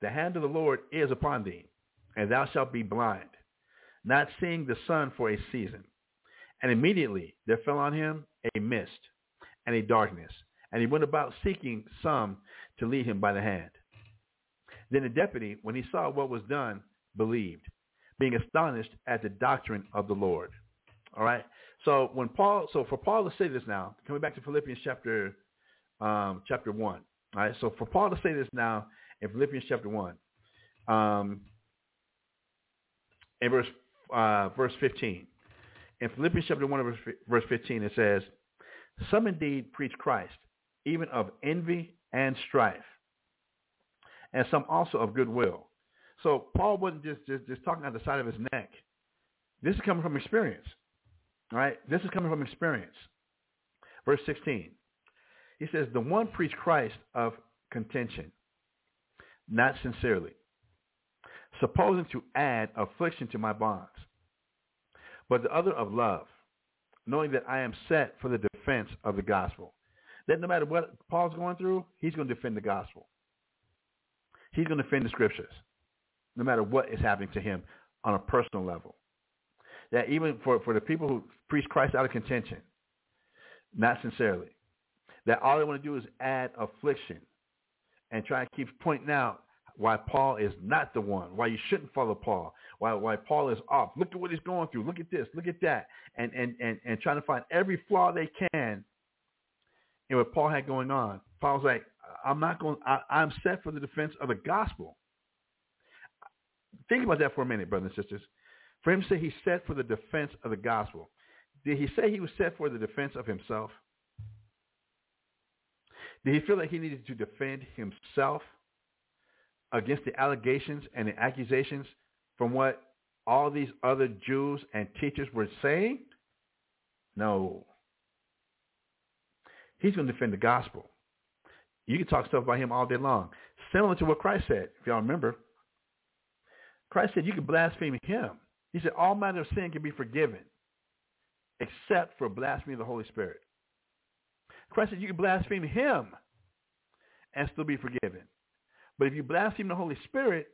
H: the hand of the Lord is upon thee, and thou shalt be blind, not seeing the sun for a season. And immediately there fell on him a mist and a darkness, and he went about seeking some to lead him by the hand. Then the deputy, when he saw what was done, believed, being astonished at the doctrine of the Lord. All right. So when Paul, so for Paul to say this now, coming back to Philippians chapter, um, chapter one. All right. So for Paul to say this now in Philippians chapter one, um, in verse uh, verse fifteen, in Philippians chapter one verse, verse fifteen, it says, "Some indeed preach Christ, even of envy and strife, and some also of goodwill." So Paul wasn't just, just, just talking out the side of his neck. This is coming from experience. All right? This is coming from experience. Verse 16. He says, the one preached Christ of contention, not sincerely, supposing to add affliction to my bonds, but the other of love, knowing that I am set for the defense of the gospel. That no matter what Paul's going through, he's going to defend the gospel. He's going to defend the scriptures no matter what is happening to him on a personal level. That even for, for the people who preach Christ out of contention, not sincerely, that all they want to do is add affliction and try to keep pointing out why Paul is not the one, why you shouldn't follow Paul, why why Paul is off. Look at what he's going through. Look at this. Look at that. And and and, and trying to find every flaw they can in what Paul had going on. Paul's like, I'm not going. I, I'm set for the defense of the gospel. Think about that for a minute, brothers and sisters. For him to say he's set for the defense of the gospel, did he say he was set for the defense of himself? Did he feel like he needed to defend himself against the allegations and the accusations from what all these other Jews and teachers were saying? No. He's going to defend the gospel. You can talk stuff about him all day long. Similar to what Christ said, if y'all remember. Christ said you can blaspheme him. He said all manner of sin can be forgiven except for blasphemy of the Holy Spirit. Christ said you can blaspheme him and still be forgiven. But if you blaspheme the Holy Spirit,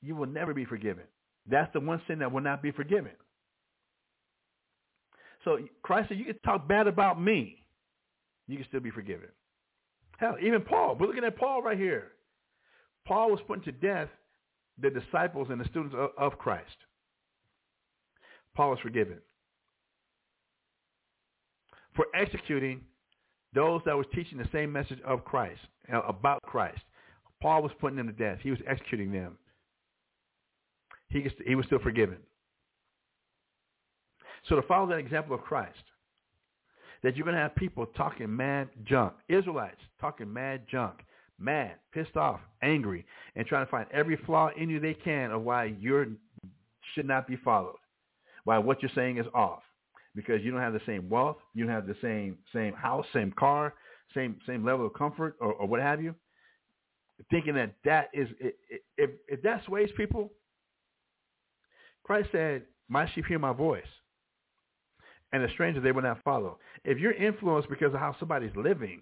H: you will never be forgiven. That's the one sin that will not be forgiven. So Christ said, you can talk bad about me. You can still be forgiven. Hell, even Paul. We're looking at Paul right here. Paul was putting to death the disciples and the students of, of Christ. Paul was forgiven for executing those that was teaching the same message of Christ, uh, about Christ. Paul was putting them to death. He was executing them. He, he was still forgiven. So to follow that example of Christ, that you're going to have people talking mad junk, Israelites talking mad junk, mad, pissed off, angry, and trying to find every flaw in you they can of why you should not be followed, why what you're saying is off, because you don't have the same wealth, you don't have the same same house, same car, same same level of comfort, or, or what have you. Thinking that that is if if that sways people, Christ said, "My sheep hear my voice." And a stranger they will not follow. If you're influenced because of how somebody's living,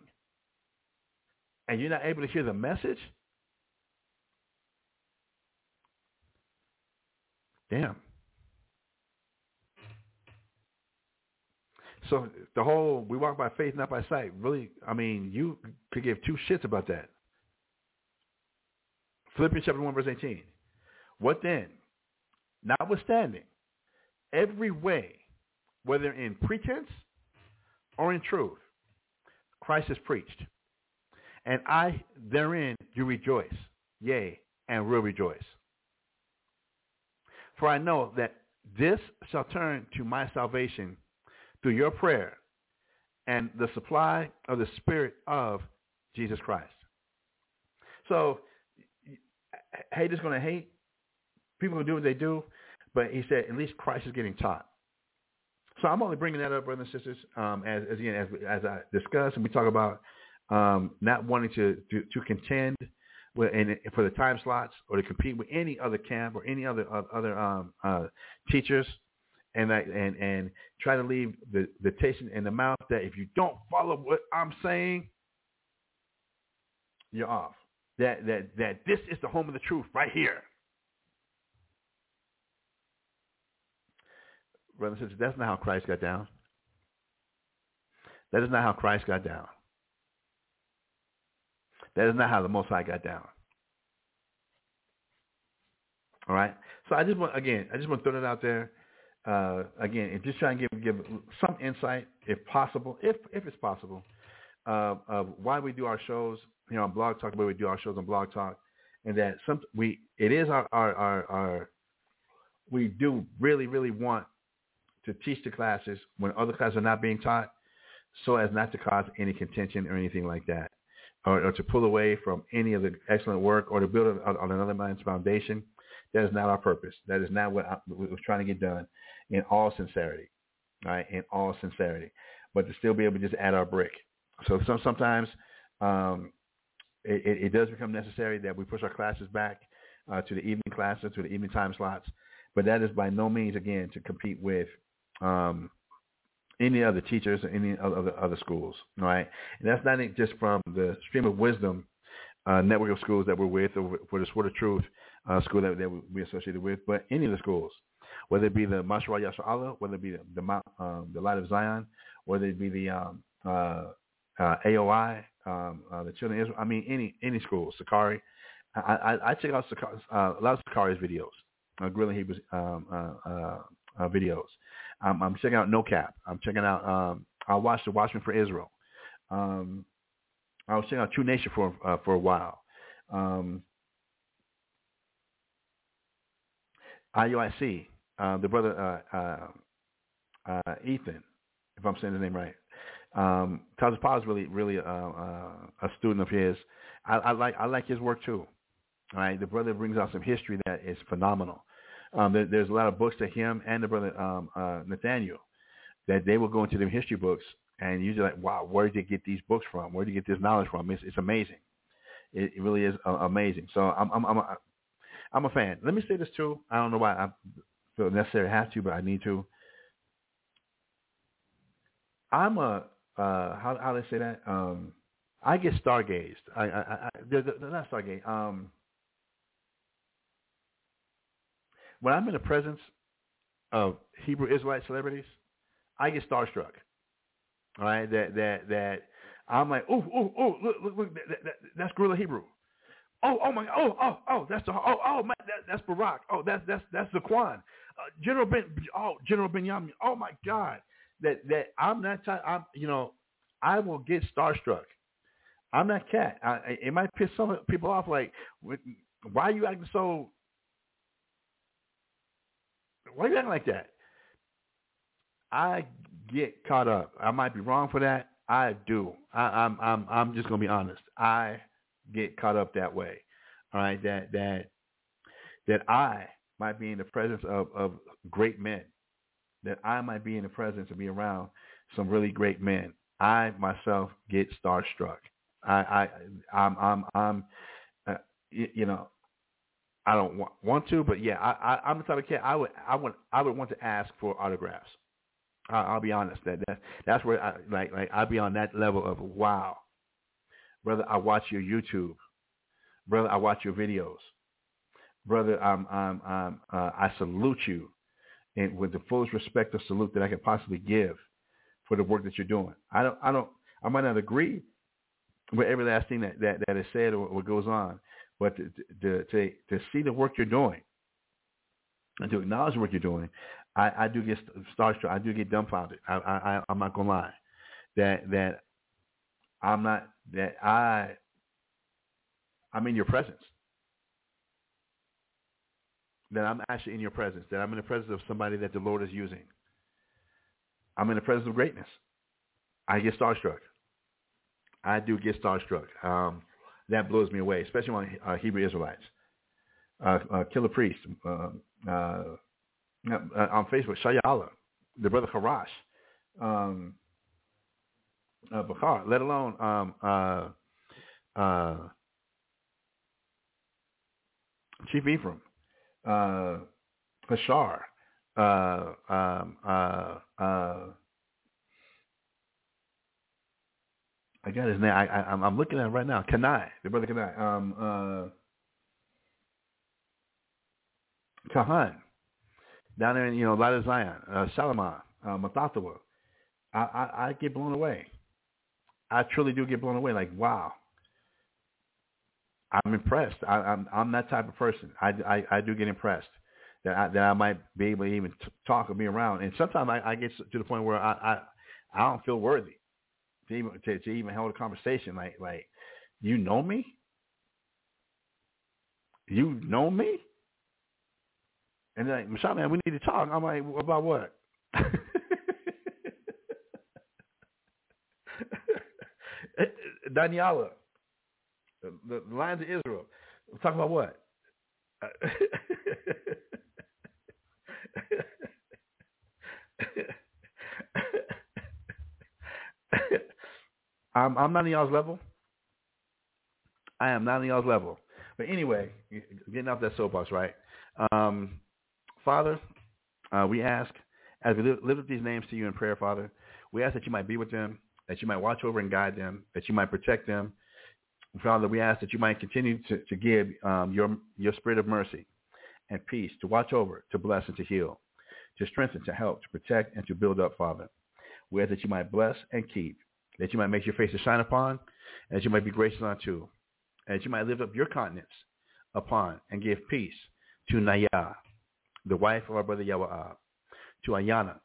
H: and you're not able to hear the message, damn. So the whole we walk by faith, not by sight, really, I mean, you could give two shits about that. Philippians chapter 1, verse 18. What then? notwithstanding, every way, whether in pretense or in truth, Christ is preached. And I therein do rejoice, yea, and will rejoice. For I know that this shall turn to my salvation through your prayer and the supply of the Spirit of Jesus Christ. So hate is going to hate. People will do what they do. But he said, at least Christ is getting taught. So I'm only bringing that up, brothers and sisters, um, as, as, again, as, as I discussed, and we talk about um, not wanting to, to, to contend with, and for the time slots or to compete with any other camp or any other other um, uh, teachers, and that, and and try to leave the the taste in the mouth that if you don't follow what I'm saying, you're off. That that that this is the home of the truth right here. Brothers and that's not how Christ got down. That is not how Christ got down. That is not how the Most High got down. All right. So I just want again, I just want to throw that out there. Uh, again, and just trying to give give some insight, if possible, if if it's possible, uh, of why we do our shows, you know, on Blog Talk, where we do our shows on Blog Talk, and that some we it is our our our, our we do really really want to teach the classes when other classes are not being taught, so as not to cause any contention or anything like that or, or to pull away from any of the excellent work or to build on, on another man's foundation. That is not our purpose. That is not what I was trying to get done in all sincerity, right? In all sincerity, but to still be able to just add our brick. So some, sometimes um, it, it, does become necessary that we push our classes back uh, to the evening classes, to the evening time slots. But that is by no means, again, to compete with um, any other teachers or any other other schools, right? And that's not just from the Stream of Wisdom uh, network of schools that we're with, or for the Sword of Truth uh, school that, that we associated with, but any of the schools, whether it be the Mashra Yashar Allah, whether it be the the, um, the Light of Zion, whether it be the um, uh, uh AOI, um, uh, the Children of Israel. I mean, any any school, Sakari. I, I, I check out Sakari, uh, a lot of Sakari's videos, uh, Grilling Hebrews um, videos. I'm, I'm checking out No Cap. I'm checking out. Um, I watched The Watchman for Israel. Um, I was checking out True Nation for uh, for a while. Um, IUIC, uh, the brother uh, uh, uh, Ethan, if I'm saying his name right. Um, Taza is really, really uh, uh, a student of his. I, I like I like his work too. All right, the brother brings out some history that is phenomenal. Um, there, there's a lot of books that him and the brother um, Nathaniel that they will go into them history books, and you're like, wow, where did you get these books from? Where did you get this knowledge from? It's, it's amazing. It, it really is uh, amazing. So I'm I'm I'm a, I'm a fan. Let me say this too. I don't know why I feel necessary to have to, but I need to. I'm a uh, how how do I say that? Um, I get stargazed. I, I, I they're, they're not stargazed. Um, when I'm in the presence of Hebrew Israelite celebrities, I get starstruck. All right, that that that I'm like, oh, oh, oh, look, look, look, that, that, that's Gorilla Hebrew. Oh, oh my, oh, oh, oh, that's the, oh, oh, my, that, that's Barack. Oh, that's that's that's Zaquan. Uh, General Ben, oh, General Benjamin. Oh my God, that that I'm not, I'm, you know, I will get starstruck. I'm not cat. I, it might piss some people off. Like, why are you acting so why are you acting like that? I get caught up. I might be wrong for that. I do. I, I'm I'm I'm just gonna be honest. I get caught up that way. All right, that that that I might be in the presence of, of great men. That I might be in the presence and be around some really great men. I myself get starstruck. I I I'm I'm I'm uh, you know I don't want, want to, but yeah, I, I, I'm the type of kid I would I would I would want to ask for autographs. I, I'll be honest that, that that's where I like like I'd be on that level of wow, brother. I watch your YouTube, brother. I watch your videos, brother. I'm I'm, I'm uh, I salute you, and with the fullest respect or salute that I can possibly give for the work that you're doing. I don't I don't I might not agree with every last thing that that, that is said or what goes on, but to, to, to, to see the work you're doing and to acknowledge the work you're doing, I, I do get starstruck. I do get dumbfounded. I, I, I'm not gonna lie, that that I'm not that I I'm in your presence. That I'm actually in your presence. That I'm in the presence of somebody that the Lord is using. I'm in the presence of greatness. I get starstruck. I do get starstruck. Um, that blows me away, especially on uh, Hebrew Israelites. Uh, uh, Killah Priest uh, uh, uh, on Facebook, Shayala, the brother Harash, um, uh, Bakar, let alone um, uh, uh, Chief Ephraim, uh, Hashar, uh, um, uh, uh, I got his name. I, I, I'm looking at it right now. Kanai, the brother Kanai. Um, uh, Kahan, down there in, you know, Light of Zion, uh, Salomon, uh, Mathathawa. I, I, I get blown away. I truly do get blown away. Like, wow. I'm impressed. I, I'm I'm that type of person. I, I, I do get impressed that I, that I might be able to even t- talk or be around. And sometimes I, I get to the point where I, I I don't feel worthy to even to, to even hold a conversation. Like like you know me, you know me, and they're like Michelle, man, we need to talk. I'm like, about what? <laughs> <laughs> Daniela, the, Lions of Israel. We're talking about what? <laughs> I'm I'm not on y'all's level. I am not on y'all's level. But anyway, getting off that soapbox, right? Um, Father, uh, we ask as we lift up these names to you in prayer, Father, we ask that you might be with them, that you might watch over and guide them, that you might protect them. Father, we ask that you might continue to, to give um, your your spirit of mercy and peace to watch over, to bless and to heal, to strengthen, to help, to protect, and to build up, Father. We ask that you might bless and keep, that you might make your face to shine upon, and that you might be gracious unto, and that you might lift up your countenance upon and give peace to Naya, the wife of our brother Yawa'ab, to Ayana,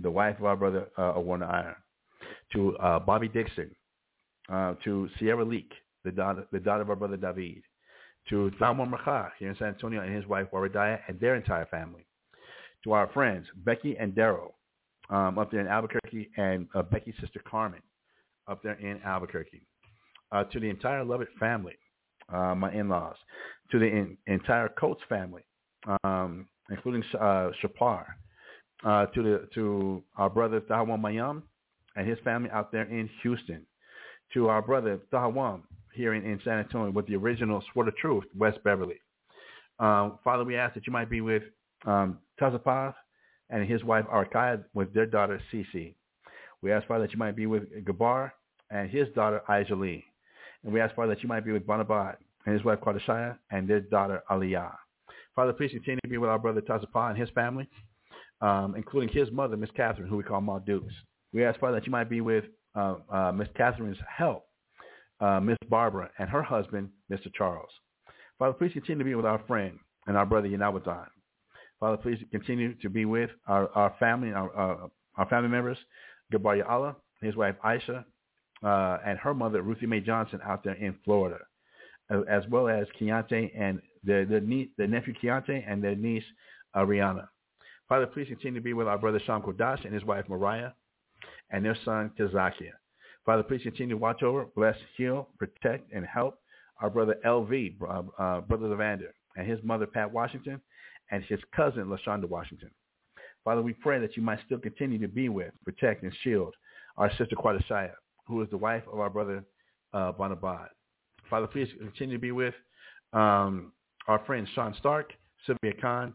H: the wife of our brother uh, Warner Iron, to uh, Bobby Dixon, uh, to Sierra Leak, the daughter, the daughter of our brother David, to Thalmor Macha here in San Antonio and his wife Waradaya and their entire family, to our friends Becky and Daryl um, up there in Albuquerque and uh, Becky's sister Carmen up there in Albuquerque, uh, to the entire Lovett family, uh, my in-laws, to the in, entire Coates family, um, including uh, Shapar, uh, to the to our brother Thawan Mayam and his family out there in Houston, to our brother Thawan here in, in San Antonio with the original Sword of Truth, West Beverly. Um, Father, we ask that you might be with um, Tazapath and his wife Arkaya with their daughter Cece. We ask, Father, that you might be with Gabar and his daughter Lee. And we ask, Father, that you might be with Bonabat and his wife Kardashaya and their daughter Aliyah. Father, please continue to be with our brother Tazapah and his family, um, including his mother, Miss Catherine, who we call Ma Dukes. We ask, Father, that you might be with uh, uh, Miss Catherine's help, uh, Miss Barbara, and her husband, Mr. Charles. Father, please continue to be with our friend and our brother Yanawadan. Father, please continue to be with our, our family, our, uh, our family members, Gabar Allah, his wife Aisha, uh, and her mother, Ruthie Mae Johnson, out there in Florida, as well as Keontae and their, their, their nephew Keontae and their niece Ariana. Father, please continue to be with our brother Sham Kodash and his wife Mariah and their son Kazakia. Father, please continue to watch over, bless, heal, protect, and help our brother LV, uh, brother Levander, and his mother Pat Washington, and his cousin LaShonda Washington. Father, we pray that you might still continue to be with, protect, and shield our sister Quadashaya, who is the wife of our brother uh, Bonabad. Father, please continue to be with um, our friend Sean Stark, Sylvia Khan.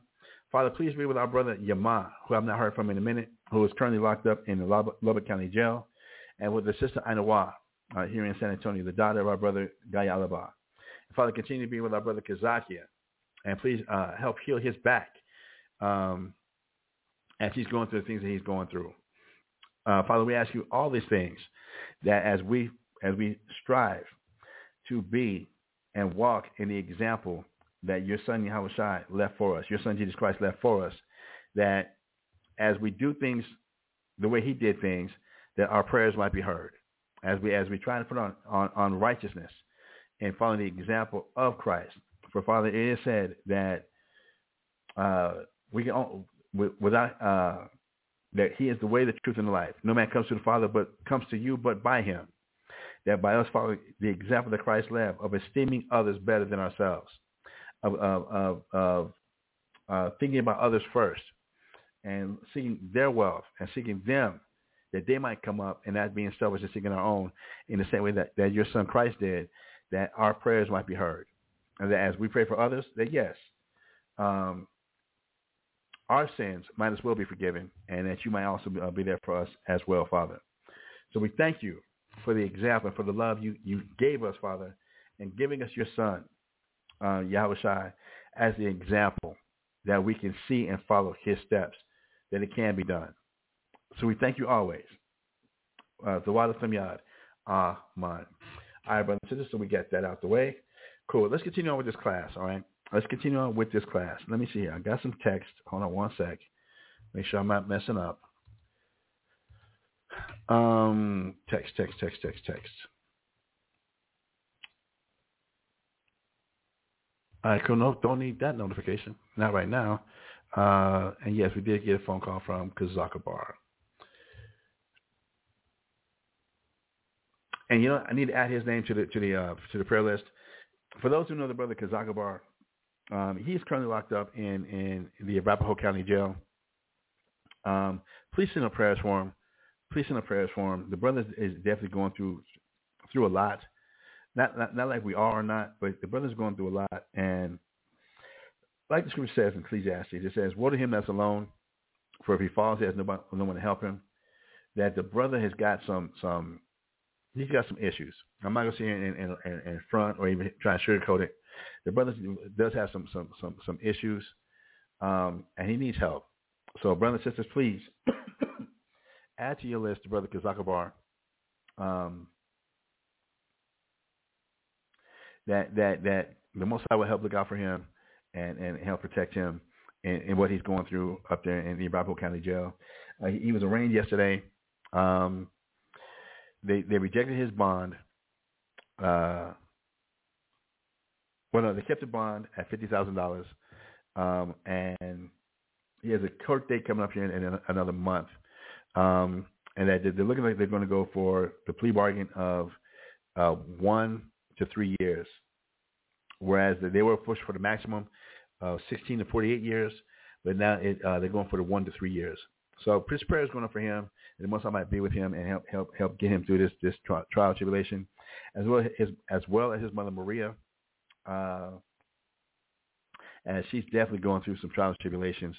H: Father, please be with our brother Yama, who I've not heard from in a minute, who is currently locked up in the Lubbock County Jail, and with the sister Inawa uh, here in San Antonio, the daughter of our brother Gayalaba. Father, continue to be with our brother Kazakia, and please uh, help heal his back um, as he's going through the things that he's going through. Uh, Father, we ask you all these things that as we as we strive to be and walk in the example that your son Yahweh Shai left for us, your son Jesus Christ left for us, that as we do things the way he did things, that our prayers might be heard. As we as we try to put on, on, on righteousness and follow the example of Christ. For Father, it is said that uh, we can without uh, that He is the way, the truth, and the life. No man comes to the Father, but comes to you, but by Him. That by us following the example that Christ left of esteeming others better than ourselves, of of of, of uh, thinking about others first, and seeking their wealth and seeking them that they might come up and not being selfish and seeking our own in the same way that, that your son Christ did, that our prayers might be heard. And that as we pray for others, that yes, um, our sins might as well be forgiven and that you might also be, uh, be there for us as well, Father. So we thank you for the example, for the love you, you gave us, Father, and giving us your son, uh, Yahweh Shai, as the example that we can see and follow his steps, that it can be done. So we thank you always. Uh, from Yad. Amen. All right, brothers and sisters, so we get that out the way. Cool. Let's continue on with this class, all right? Let's continue on with this class. Let me see here. I got some text. Hold on one sec. Make sure I'm not messing up. Um, text, text, text, text, text. Right, cool. No, don't need that notification. Not right now. Uh, and yes, we did get a phone call from Kazakabar. And you know, I need to add his name to the to the uh, to the prayer list. For those who know the brother Kazakabar, um, he is currently locked up in in the Arapahoe County Jail. Um, please send a prayers for him. Please send a prayers for him. The brother is definitely going through through a lot. Not, not not like we are or not, but the brother's going through a lot. And like the scripture says in Ecclesiastes, it says, "Woe to him that's alone, for if he falls, he has nobody, no one to help him." That the brother has got some some he's got some issues. I'm not gonna say in, in, in, in front or even try to sugarcoat it. The brother does have some some some some issues, um, and he needs help. So, brothers and sisters, please <coughs> add to your list, brother Kazakabar. Um, that that that the Most High will help look out for him and and help protect him in, in what he's going through up there in the Arapahoe County Jail. Uh, he, he was arraigned yesterday. Um, they they rejected his bond. Uh, well, no, they kept the bond at fifty thousand dollars, um, and he has a court date coming up here in, in another month, um, and that they're looking like they're going to go for the plea bargain of uh, one to three years, whereas they were pushed for the maximum of sixteen to forty-eight years, but now it, uh, they're going for the one to three years. So his prayer is going up for him, and the Most might be with him and help help help get him through this this tri- trial tribulation, as well as his as well as his mother Maria, uh, and she's definitely going through some trials tribulations.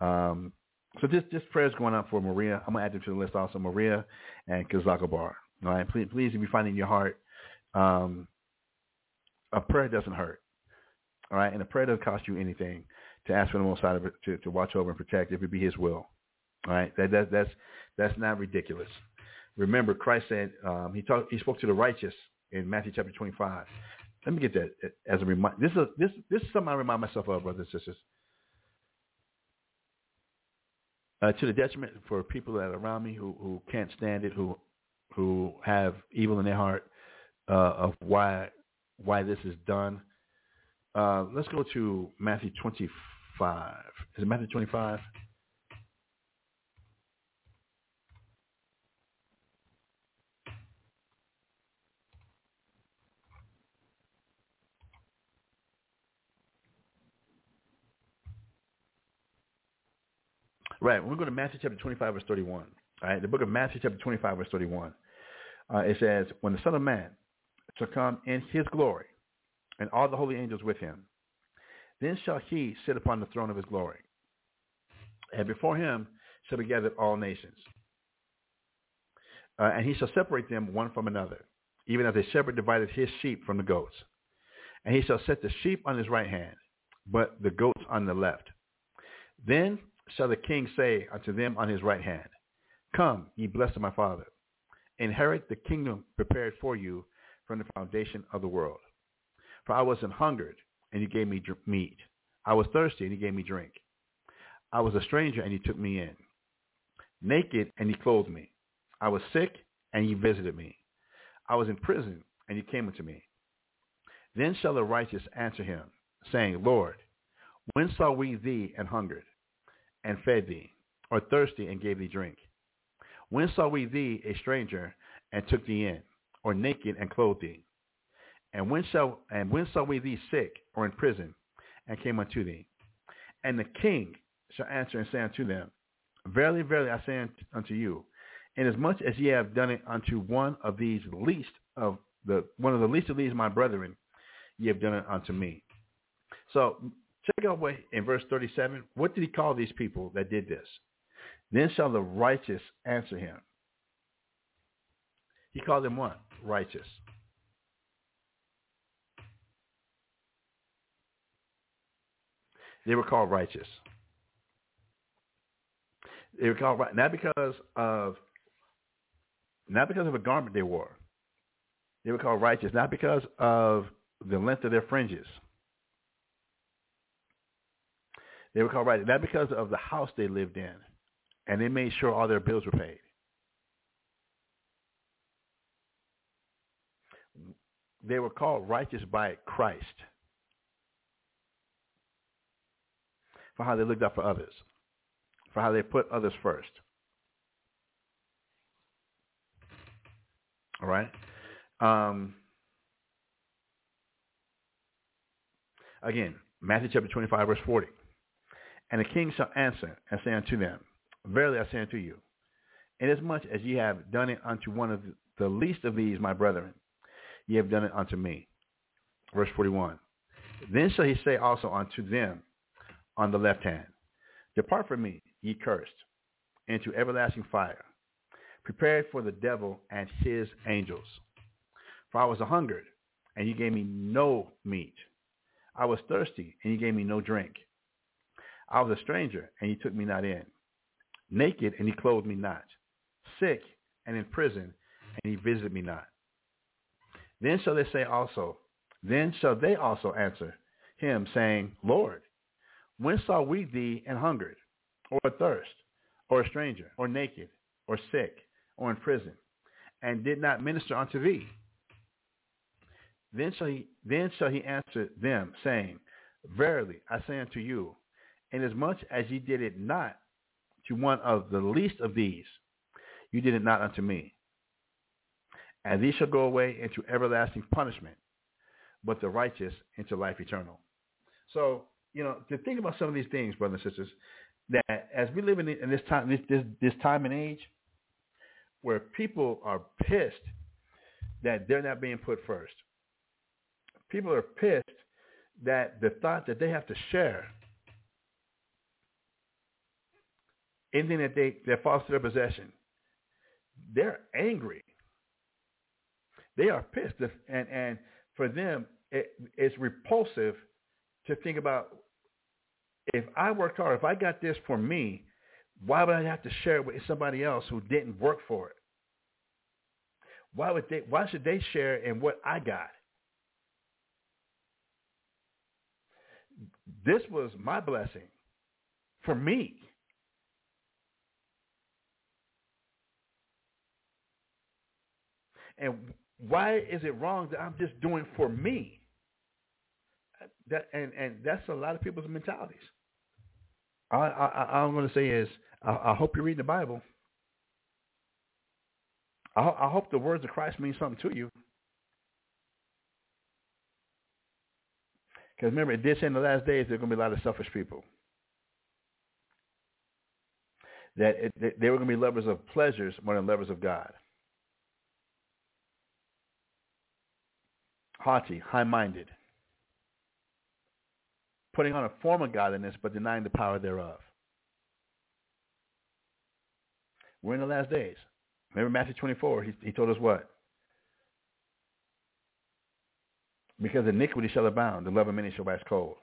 H: Um, so this this prayer is going up for Maria. I'm gonna add them to the list also, Maria and Kazakabar. All right, please please if you find in your heart, um, a prayer doesn't hurt. All right, and a prayer doesn't cost you anything to ask for the Most High to, to watch over and protect if it be His will. All right, that, that that's that's not ridiculous. Remember, Christ said um, he talked. He spoke to the righteous in Matthew chapter 25. Let me get that as a reminder. This is this this is something I remind myself of, brothers and sisters. Uh, to the detriment for people that are around me who who can't stand it, who who have evil in their heart uh, of why why this is done. Uh, let's go to Matthew 25. Is it Matthew 25? Right. We're going to Matthew chapter 25, verse 31. All right. The book of Matthew chapter 25, verse 31. Uh, it says, when the Son of Man shall come in his glory and all the holy angels with him, then shall he sit upon the throne of his glory. And before him shall be gathered all nations. Uh, and he shall separate them one from another, even as a shepherd divided his sheep from the goats. And he shall set the sheep on his right hand, but the goats on the left. Then shall the king say unto them on his right hand, Come, ye blessed of my father, inherit the kingdom prepared for you from the foundation of the world. For I was an hungered, and you gave me dr- meat. I was thirsty, and you gave me drink. I was a stranger, and you took me in. Naked, and you clothed me. I was sick, and you visited me. I was in prison, and you came unto me. Then shall the righteous answer him, saying, Lord, when saw we thee and hungered, and fed thee, or thirsty, and gave thee drink? When saw we thee a stranger, and took thee in, or naked, and thee? And when shall and when saw we thee sick, or in prison, and came unto thee? And the king shall answer and say unto them, Verily, verily, I say unto you, inasmuch as ye have done it unto one of these least of the one of the least of these my brethren, ye have done it unto me. So check out what in verse 37, what did he call these people that did this? Then shall the righteous answer him. He called them what? Righteous. They were called righteous. They were called right not because of not because of a garment they wore. They were called righteous not because of the length of their fringes. They were called righteous not because of the house they lived in, and they made sure all their bills were paid. They were called righteous by Christ for how they looked out for others for how they put others first. All right. Um, again, Matthew chapter 25, verse 40. And the king shall answer and say unto them, Verily I say unto you, inasmuch as ye have done it unto one of the least of these, my brethren, ye have done it unto me. Verse 41. Then shall he say also unto them on the left hand, Depart from me, ye cursed, into everlasting fire, prepared for the devil and his angels. For I was a hungered, and ye gave me no meat. I was thirsty, and ye gave me no drink. I was a stranger, and ye took me not in. Naked, and ye clothed me not. Sick, and in prison, and ye visited me not. Then shall they say also, then shall they also answer him, saying, Lord, when saw we thee and hungered, or athirst, or a stranger, or naked, or sick, or in prison, and did not minister unto thee? Then shall he, then shall he answer them, saying, Verily I say unto you, inasmuch as ye did it not to one of the least of these, you did it not unto me. And these shall go away into everlasting punishment, but the righteous into life eternal. So, you know, to think about some of these things, brothers and sisters, that as we live in, this time, this, this this time and age, where people are pissed that they're not being put first. People are pissed that the thought that they have to share anything that they that falls to their possession, they're angry. They are pissed, and and for them, it, it's repulsive to think about if I worked hard, if I got this for me, why would I have to share it with somebody else who didn't work for it? Why would they? Why should they share in what I got? This was my blessing for me. And why is it wrong that I'm just doing for me? That and and that's a lot of people's mentalities. All, I, I, I'm going to say is, I, I hope you're reading the Bible. I, I hope the words of Christ mean something to you. Because remember, it did say in the last days there are going to be a lot of selfish people. That it, they were going to be lovers of pleasures more than lovers of God. Haughty, high-minded putting on a form of godliness but denying the power thereof. We're in the last days. Remember Matthew 24, he, he told us what? Because iniquity shall abound, the love of many shall wax cold.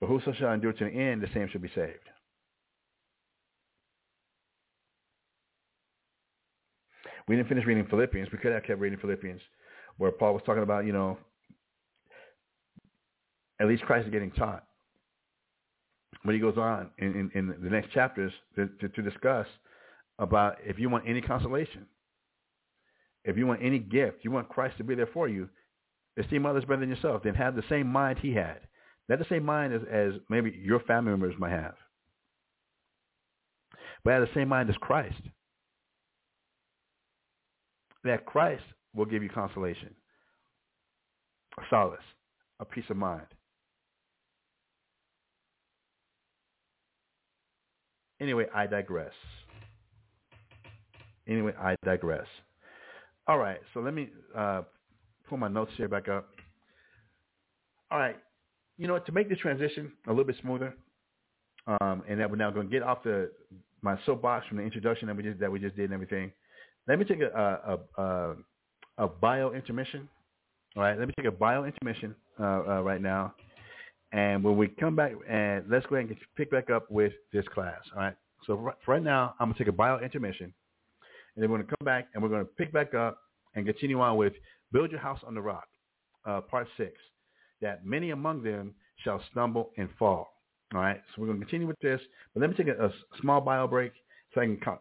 H: But whoso shall endure to the end, the same shall be saved. We didn't finish reading Philippians. We could have kept reading Philippians, where Paul was talking about, you know, At least Christ is getting taught. But he goes on in, in, in the next chapters to, to, to discuss about if you want any consolation, if you want any gift, you want Christ to be there for you, esteem others better than yourself, then have the same mind he had. Not the same mind as, as maybe your family members might have. But have the same mind as Christ. That Christ will give you consolation, a solace, a peace of mind. Anyway, I digress. Anyway, I digress. All right, so let me uh, pull my notes here back up. All right, you know, to make the transition a little bit smoother, um, and that we're now going to get off the my soapbox from the introduction that we just that we just did and everything. Let me take a a, a, a bio intermission. All right, let me take a bio intermission uh, uh, right now, and when we come back, and let's go ahead and pick back up with this class. All right. So right, right now, I'm gonna take a bio intermission, and then we're gonna come back and we're gonna pick back up and continue on with "Build Your House on the Rock," uh, part six. That many among them shall stumble and fall. All right. So we're gonna continue with this, but let me take a, a small bio break so I can co-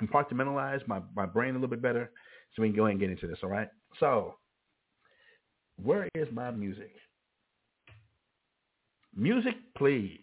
H: compartmentalize my, my brain a little bit better, so we can go ahead and get into this. All right. So where is my music? Music, please.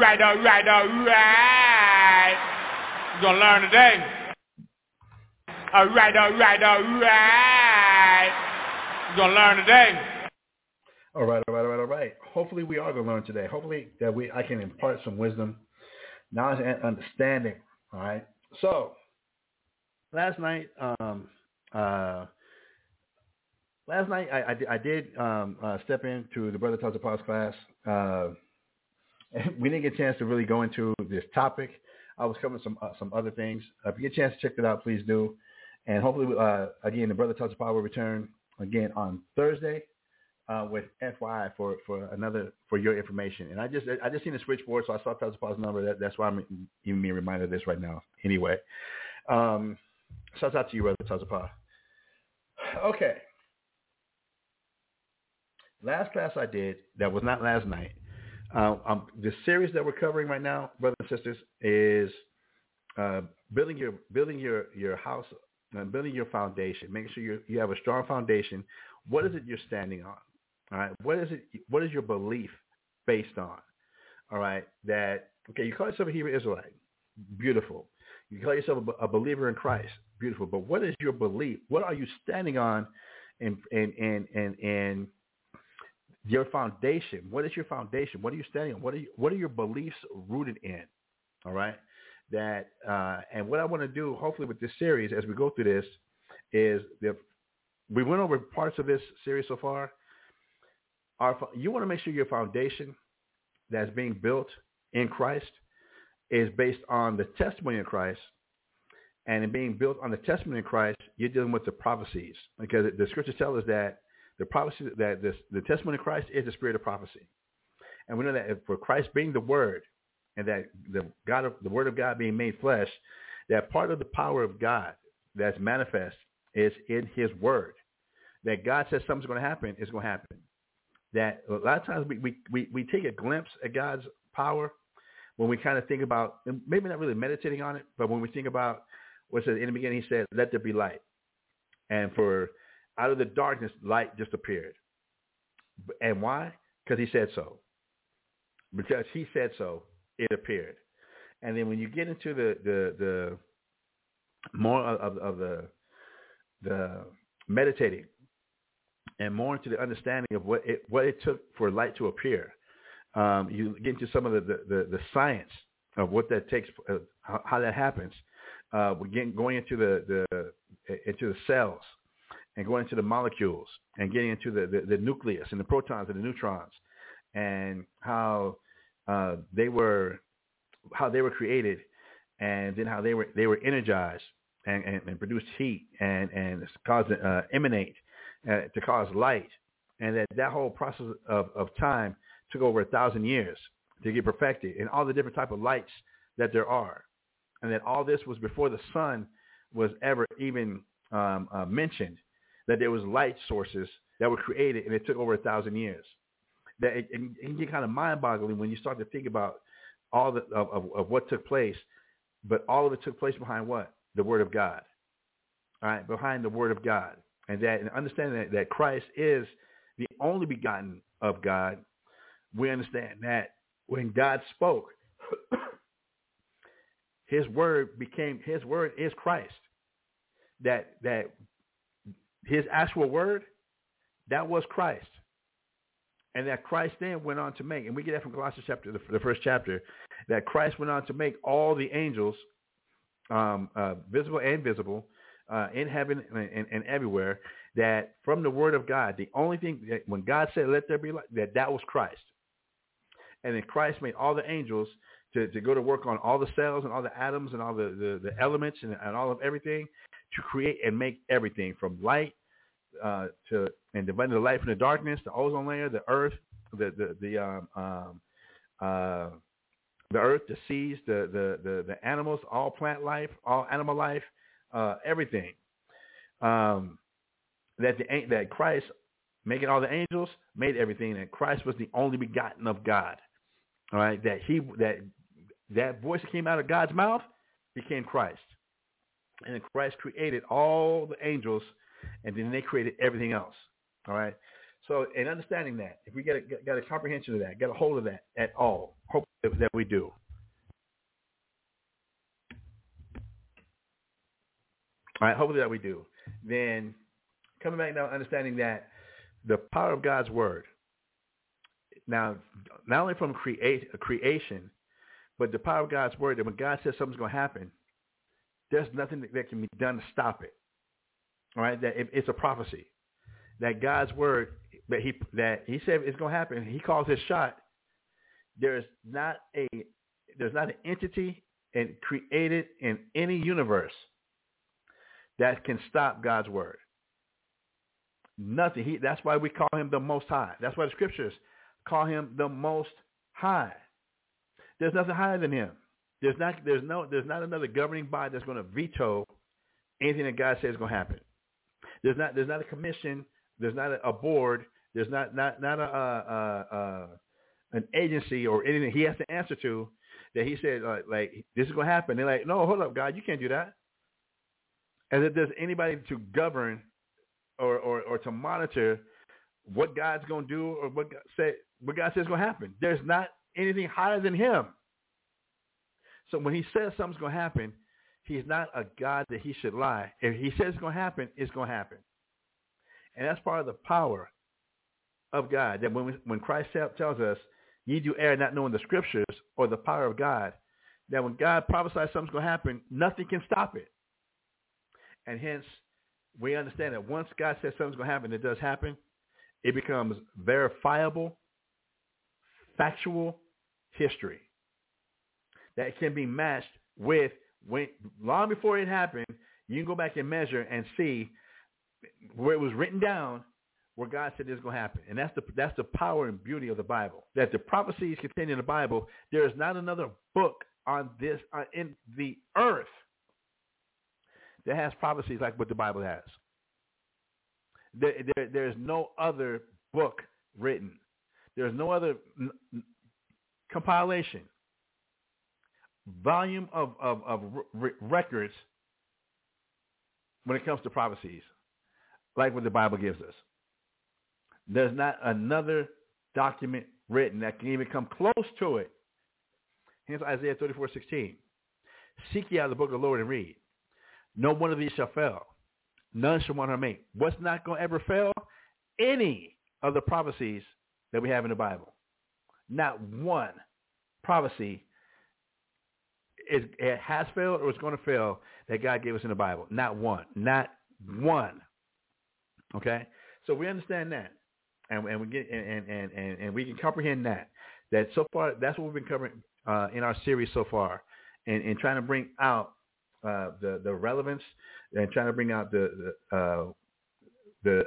G: Right, all right, all right. You're gonna learn today. All right, all right, all right. You're gonna learn today.
H: All right, all right, all right, all right. Hopefully we are going to learn today. Hopefully that we I can impart some wisdom, knowledge, and understanding. All right. So last night, um, uh, last night I, I, I did um, uh, step into the Brother of Pause class. Uh, <laughs> we didn't get a chance to really go into this topic. I was covering some uh, some other things. Uh, if you get a chance to check it out, please do. And hopefully, uh, again, the Brother Talks of Power will return again on Thursday uh, with FYI for, for another for your information. And I just I just seen the switchboard, so I saw Talks of Power's number. That, that's why I'm even being reminded of this right now. Anyway, um, shouts out to you, Brother Talks of Power. Okay. Last class I did that was not last night. Uh, um, the series that we're covering right now, brothers and sisters, is uh, building your building your your house, uh, building your foundation. Making sure you you have a strong foundation. What is it you're standing on? All right. What is it? What is your belief based on? All right. That okay. You call yourself a Hebrew Israelite. Beautiful. You call yourself a, a believer in Christ. Beautiful. But what is your belief? What are you standing on? And and and and and your foundation. What is your foundation? What are you standing on? What are you, what are your beliefs rooted in? All right. That uh, and what I want to do, hopefully, with this series as we go through this, is that we went over parts of this series so far. Our, you want to make sure your foundation that's being built in Christ is based on the testimony of Christ. And in being built on the testimony of Christ, you're dealing with the prophecies. Because the scriptures tell us that the prophecy that this, the testimony of Christ is the spirit of prophecy. And we know that for Christ being the word and that the God of the word of God being made flesh, that part of the power of God that's manifest is in his word. That God says something's going to happen, it's going to happen. That a lot of times we, we, we, we take a glimpse at God's power when we kind of think about, maybe not really meditating on it, but when we think about what says in the beginning, he said, let there be light. And for out of the darkness, light just appeared. And why? Because he said so. Because he said so, it appeared. And then when you get into the the, the more of, of the the meditating and more into the understanding of what it what it took for light to appear, um, you get into some of the, the, the, the science of what that takes, uh, how, that happens. Uh, we're getting going into the, the into the cells and going into the molecules and getting into the, the, the nucleus and the protons and the neutrons and how uh, they were how they were created and then how they were they were energized and, and, and produced heat and and caused uh, emanate uh, to cause light. And that that whole process of, of time took over a thousand years to get perfected and all the different type of lights that there are. And that all this was before the sun was ever even um, uh, mentioned that there was light sources that were created and it took over a thousand years. That it, can get kind of mind-boggling when you start to think about all the, of, of, of what took place, but all of it took place behind what? The Word of God. All right, behind the Word of God. And that and understanding that, that Christ is the only begotten of God, we understand that when God spoke, <coughs> his word became his word is Christ. That that his actual word, that was Christ. And that Christ then went on to make, and we get that from Colossians chapter, the, the first chapter, that Christ went on to make all the angels, um, uh, visible and visible, uh, in heaven and, and, and, everywhere, that from the word of God, the only thing that when God said, let there be light, that that was Christ. And then Christ made all the angels to, to go to work on all the cells and all the atoms and all the, the, the elements and, and all of everything to create and make everything from light uh, to and dividing the light from the darkness, the ozone layer, the earth, the the the um, um, uh, the earth, the seas, the, the the the animals, all plant life, all animal life, uh, everything. Um, that the that Christ making all the angels made everything. That Christ was the only begotten of God. All right, that he that that voice that came out of God's mouth became Christ. And then Christ created all the angels, and then they created everything else. All right. So, in understanding that, if we get a, got a comprehension of that, get a hold of that at all, hope that, that we do. All right, hopefully that we do. Then coming back now, understanding that the power of God's word. Now, not only from create creation, but the power of God's word. That when God says something's going to happen, there's nothing that, can be done to stop it. All right, that it's a prophecy. That God's word that he that he said it's going to happen. He calls his shot. There's not a there's not an entity and created in any universe that can stop God's word. Nothing. He, that's why we call him the Most High. That's why the scriptures call him the Most High. There's nothing higher than him. There's not. There's no. There's not another governing body that's going to veto anything that God says is going to happen. There's not. There's not a commission. There's not a, a board. There's not not not a, a, a, an agency or anything he has to answer to that he said uh, like this is going to happen. They're like, no, hold up, God, you can't do that. As if there's anybody to govern or, or, or to monitor what God's going to do or what God, say, what God says is going to happen. There's not anything higher than him. So when he says something's going to happen, he's not a God that he should lie. If he says it's going to happen, it's going to happen. And that's part of the power of God. That when, we, when Christ tells us, ye do err not knowing the scriptures or the power of God, that when God prophesies something's going to happen, nothing can stop it. And hence, we understand that once God says something's going to happen, it does happen. It becomes verifiable, factual history that can be matched with when long before it happened. You can go back and measure and see where it was written down where God said this is going to happen. And that's the that's the power and beauty of the Bible. That the prophecies contained in the Bible, there is not another book on this uh, in the earth that has prophecies like what the Bible has. There, there, there's no other book written. There's no other n- compilation, volume of, of, of records when it comes to prophecies, like what the Bible gives us. There's not another document written that can even come close to it. Hence Isaiah 34, 16. Seek ye out the book of the Lord and read. No one of these shall fail. None shall want to make. What's not going to ever fail? Any of the prophecies that we have in the Bible. Not one prophecy is it has failed or it's going to fail that God gave us in the Bible. Not one. Not one. Okay? So we understand that. And, and we get and, and, and, and we can comprehend that. That so far that's what we've been covering uh, in our series so far. And, and trying to bring out uh, the the relevance and trying to bring out the the, uh, the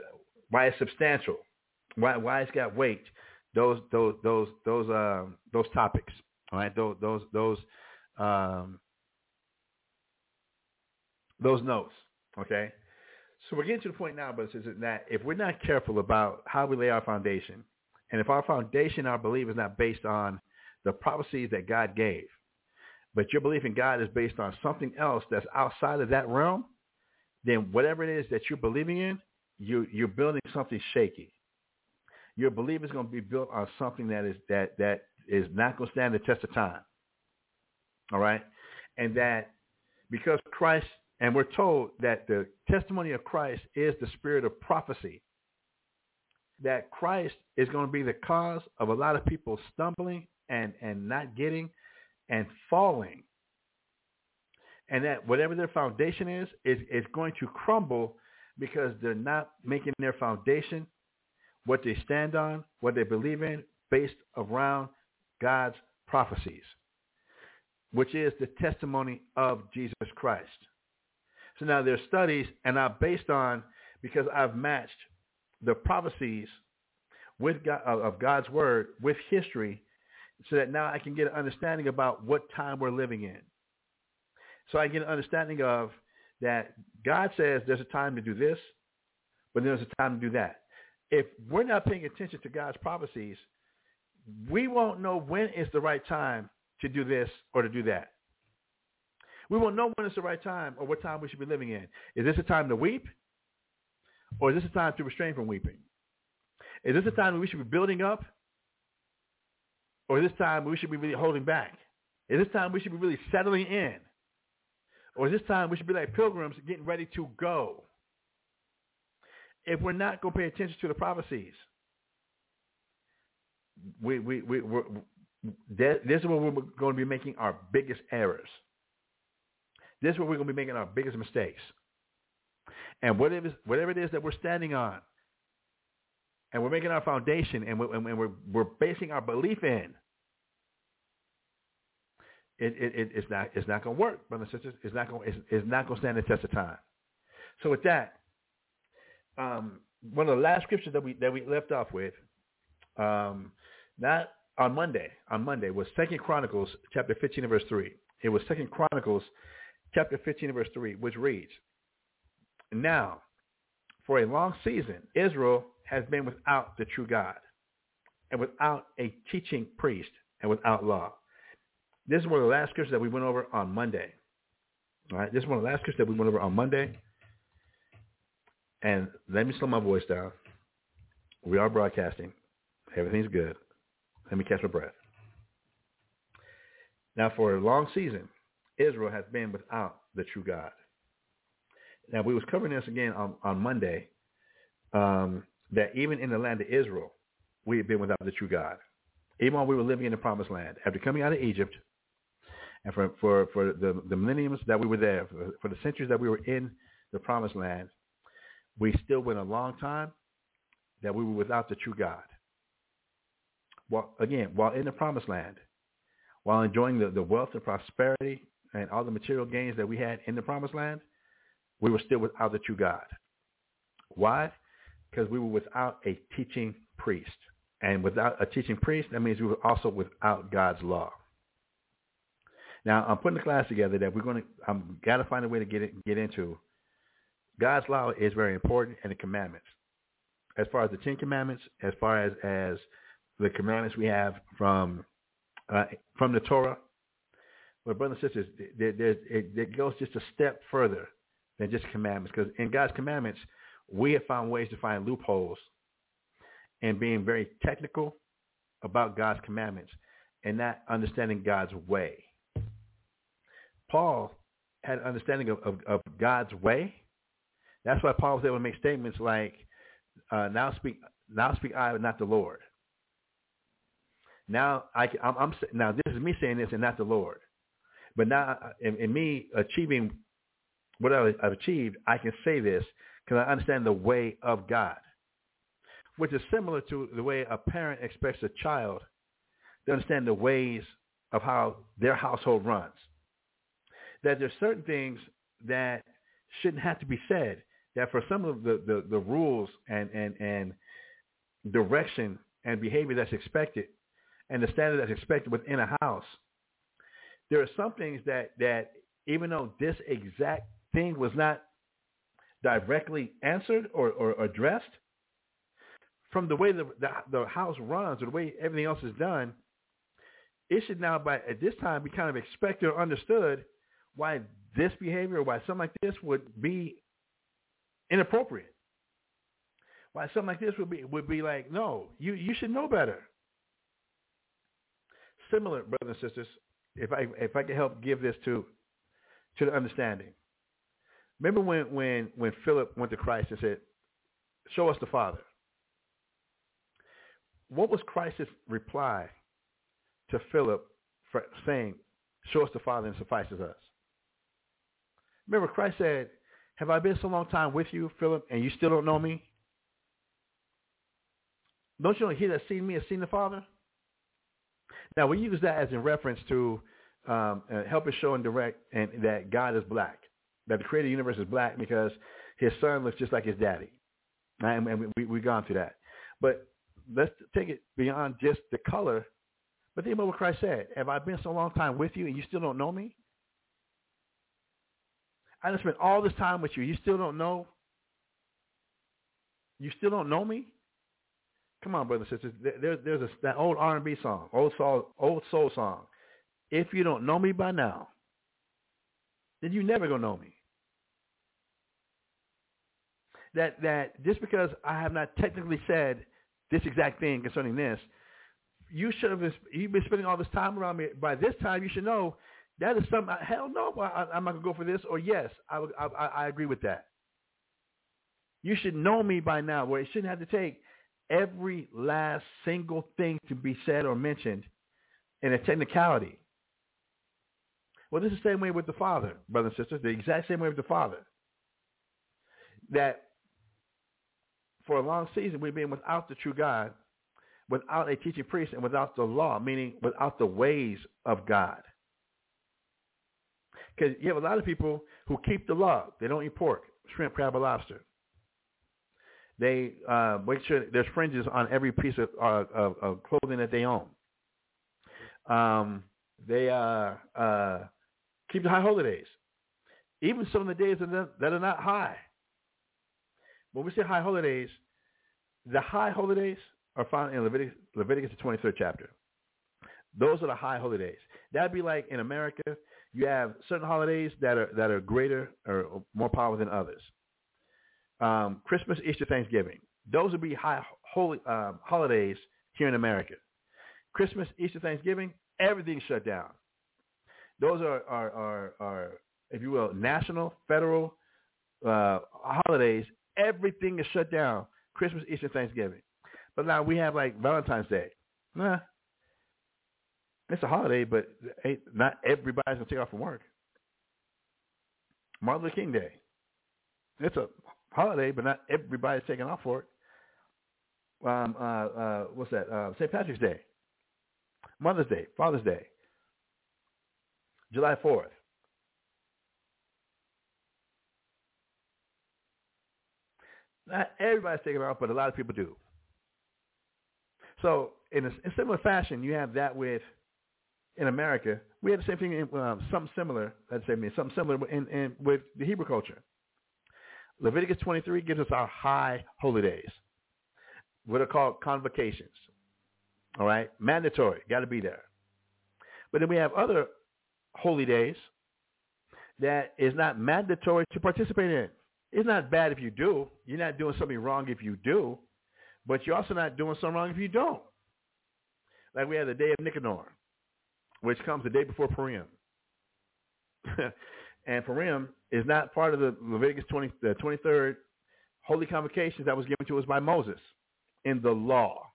H: why it's substantial, why why it's got weight. Those those those those um, those topics, all right. Those those those um, those notes, okay. So we're getting to the point now, but is that if we're not careful about how we lay our foundation, and if our foundation, our belief is not based on the prophecies that God gave, but your belief in God is based on something else that's outside of that realm, then whatever it is that you're believing in, you, you're building something shaky. Your belief is going to be built on something that is that that is not going to stand the test of time. All right, and that because Christ, and we're told that the testimony of Christ is the spirit of prophecy. That Christ is going to be the cause of a lot of people stumbling and and not getting and falling. And that whatever their foundation is, is, is going to crumble because they're not making their foundation, what they stand on, what they believe in, based around God's prophecies, which is the testimony of Jesus Christ. So now there's studies, and I'm based on, because I've matched the prophecies with God, of God's word with history so that now I can get an understanding about what time we're living in. So I get an understanding of that God says there's a time to do this, but there's a time to do that. If we're not paying attention to God's prophecies, we won't know when is the right time to do this or to do that. We won't know when it's the right time or what time we should be living in. Is this a time to weep? Or is this a time to restrain from weeping? Is this a time we should be building up Or is this time we should be really holding back? Is this time we should be really settling in? Or is this time we should be like pilgrims getting ready to go? If we're not going to pay attention to the prophecies, we, we, we, we're, this is where we're going to be making our biggest errors. This is where we're going to be making our biggest mistakes. And whatever, it is that we're standing on, and we're making our foundation, and we're, we're, we're basing our belief in, it, it, it's not it's not going to work, brothers and sisters. It's not going it's, it's not going to stand the test of time. So with that, um, one of the last scriptures that we that we left off with, um, not on Monday on Monday was Second Chronicles chapter fifteen verse three. It was Second Chronicles chapter fifteen verse three, which reads, "Now, for a long season, Israel has been without the true God, and without a teaching priest, and without law." This is one of the last scriptures that we went over on Monday. All right, this is one of the last scriptures that we went over on Monday. And let me slow my voice down. We are broadcasting. Everything's good. Let me catch my breath. Now, for a long season, Israel has been without the true God. Now, we was covering this again on, on Monday, um, that even in the land of Israel, we had been without the true God. Even while we were living in the promised land, after coming out of Egypt, and for, for, for the, the millenniums that we were there, for, for the centuries that we were in the promised land, we still went a long time that we were without the true God. Well, again, while in the promised land, while enjoying the, the wealth and prosperity and all the material gains that we had in the promised land, we were still without the true God. Why? Because we were without a teaching priest. And without a teaching priest, that means we were also without God's law. Now, I'm putting the class together that we're going to, I'm got to find a way to get it, get into. God's law is very important and the commandments. As far as the Ten Commandments, as far as, as the commandments we have from, uh, from the Torah, but brothers and sisters, there, there, it, it goes just a step further than just commandments. Because in God's commandments, we have found ways to find loopholes and being very technical about God's commandments and not understanding God's way. Paul had an understanding of, of, of God's way. That's why Paul was able to make statements like, uh, "Now speak, now speak I, but not the Lord." Now I, I'm, I'm now this is me saying this and not the Lord, but now in, in me achieving what I've achieved, I can say this because I understand the way of God, which is similar to the way a parent expects a child to understand the ways of how their household runs that there's certain things that shouldn't have to be said. That for some of the, the, the rules and, and, and direction and behavior that's expected and the standard that's expected within a house, there are some things that, that even though this exact thing was not directly answered or, or addressed, from the way the, the, the house runs or the way everything else is done, it should now by at this time be kind of expected or understood why this behavior or why something like this would be inappropriate. Why something like this would be would be like, no, you, you should know better. Similar, brothers and sisters, if I if I can help give this to to the understanding. Remember when when when Philip went to Christ and said, "Show us the Father." What was Christ's reply to Philip for saying, "Show us the Father and suffices us"? Remember, Christ said, have I been so long time with you, Philip, and you still don't know me? Don't you know he that seen me has seen the Father? Now, we use that as in reference to um, uh, help us show and direct and that God is black, that the created universe is black because his son looks just like his daddy. And, and we, we've gone through that. But let's take it beyond just the color. But think about what Christ said. Have I been so long time with you and you still don't know me? I just spent all this time with you. You still don't know? You still don't know me? Come on, brothers and sisters. There, there's a, that old R&B song, old soul, old soul song. If you don't know me by now, then you never gonna know me. That that just because I have not technically said this exact thing concerning this, you should have been, you've been spending all this time around me. By this time, you should know that is something. Hell no, I, I'm not gonna go for this. Or yes, I, I, I agree with that. You should know me by now, where it shouldn't have to take every last single thing to be said or mentioned in a technicality. Well, this is the same way with the Father, brothers and sisters, the exact same way with the Father. That for a long season we've been without the true God, without a teaching priest, and without the law, meaning without the ways of God. Because you have a lot of people who keep the law. They don't eat pork, shrimp, crab, or lobster. They uh, make sure there's fringes on every piece of, uh, of, of clothing that they own. Um, they uh, uh, keep the high holidays, even some of the days that are not high. When we say high holidays, the high holidays are found in Leviticus, Leviticus the 23rd chapter. Those are the high holidays. That'd be like in America, you have certain holidays that are that are greater or more powerful than others. Um, Christmas, Easter, Thanksgiving. Those would be high holy um, holidays here in America. Christmas, Easter, Thanksgiving, everything's shut down. Those are are are, are if you will, national, federal uh, holidays. Everything is shut down. Christmas, Easter, Thanksgiving. But now we have like Valentine's Day. Nah, it's a holiday, but not everybody's gonna take off from work. Martin Luther King Day. It's a holiday, but not everybody's taking off for it. Um, uh, uh, what's that? Uh, St. Patrick's Day, Mother's Day, Father's Day, July 4th. Not everybody's taking off, but a lot of people do. So in a, in similar fashion, you have that with in America. We had the same thing, in, um, something similar. Let's say me something similar in, in with the Hebrew culture. Leviticus 23 gives us our high holy days, what are called convocations. All right, mandatory, got to be there. But then we have other holy days that is not mandatory to participate in. It's not bad if you do. You're not doing something wrong if you do, but you're also not doing something wrong if you don't. Like we have the day of Nicanor, which comes the day before Purim. <laughs> and Purim is not part of the Leviticus 20, the 23rd holy convocations that was given to us by Moses in the law.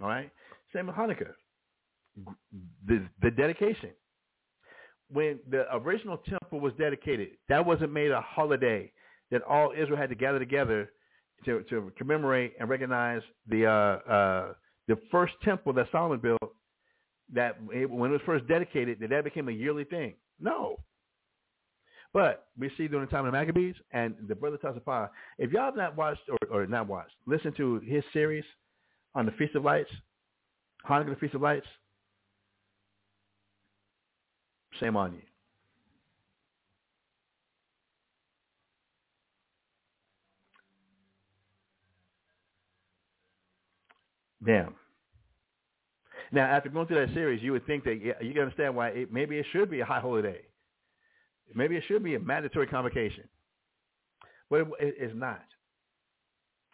H: All right? Same with Hanukkah. The, the dedication. When the original temple was dedicated, that wasn't made a holiday that all Israel had to gather together to, to commemorate and recognize the uh, uh, the first temple that Solomon built. That when it was first dedicated, that that became a yearly thing. No, but we see during the time of the Maccabees and the brother Tasapah, if y'all have not watched or, or not watched, listen to his series on the Feast of Lights, Hanukkah the Feast of Lights, shame on you. Damn. Now, after going through that series, you would think that you can understand why it, maybe it should be a high holy day. Maybe it should be a mandatory convocation. But it, it, it's not.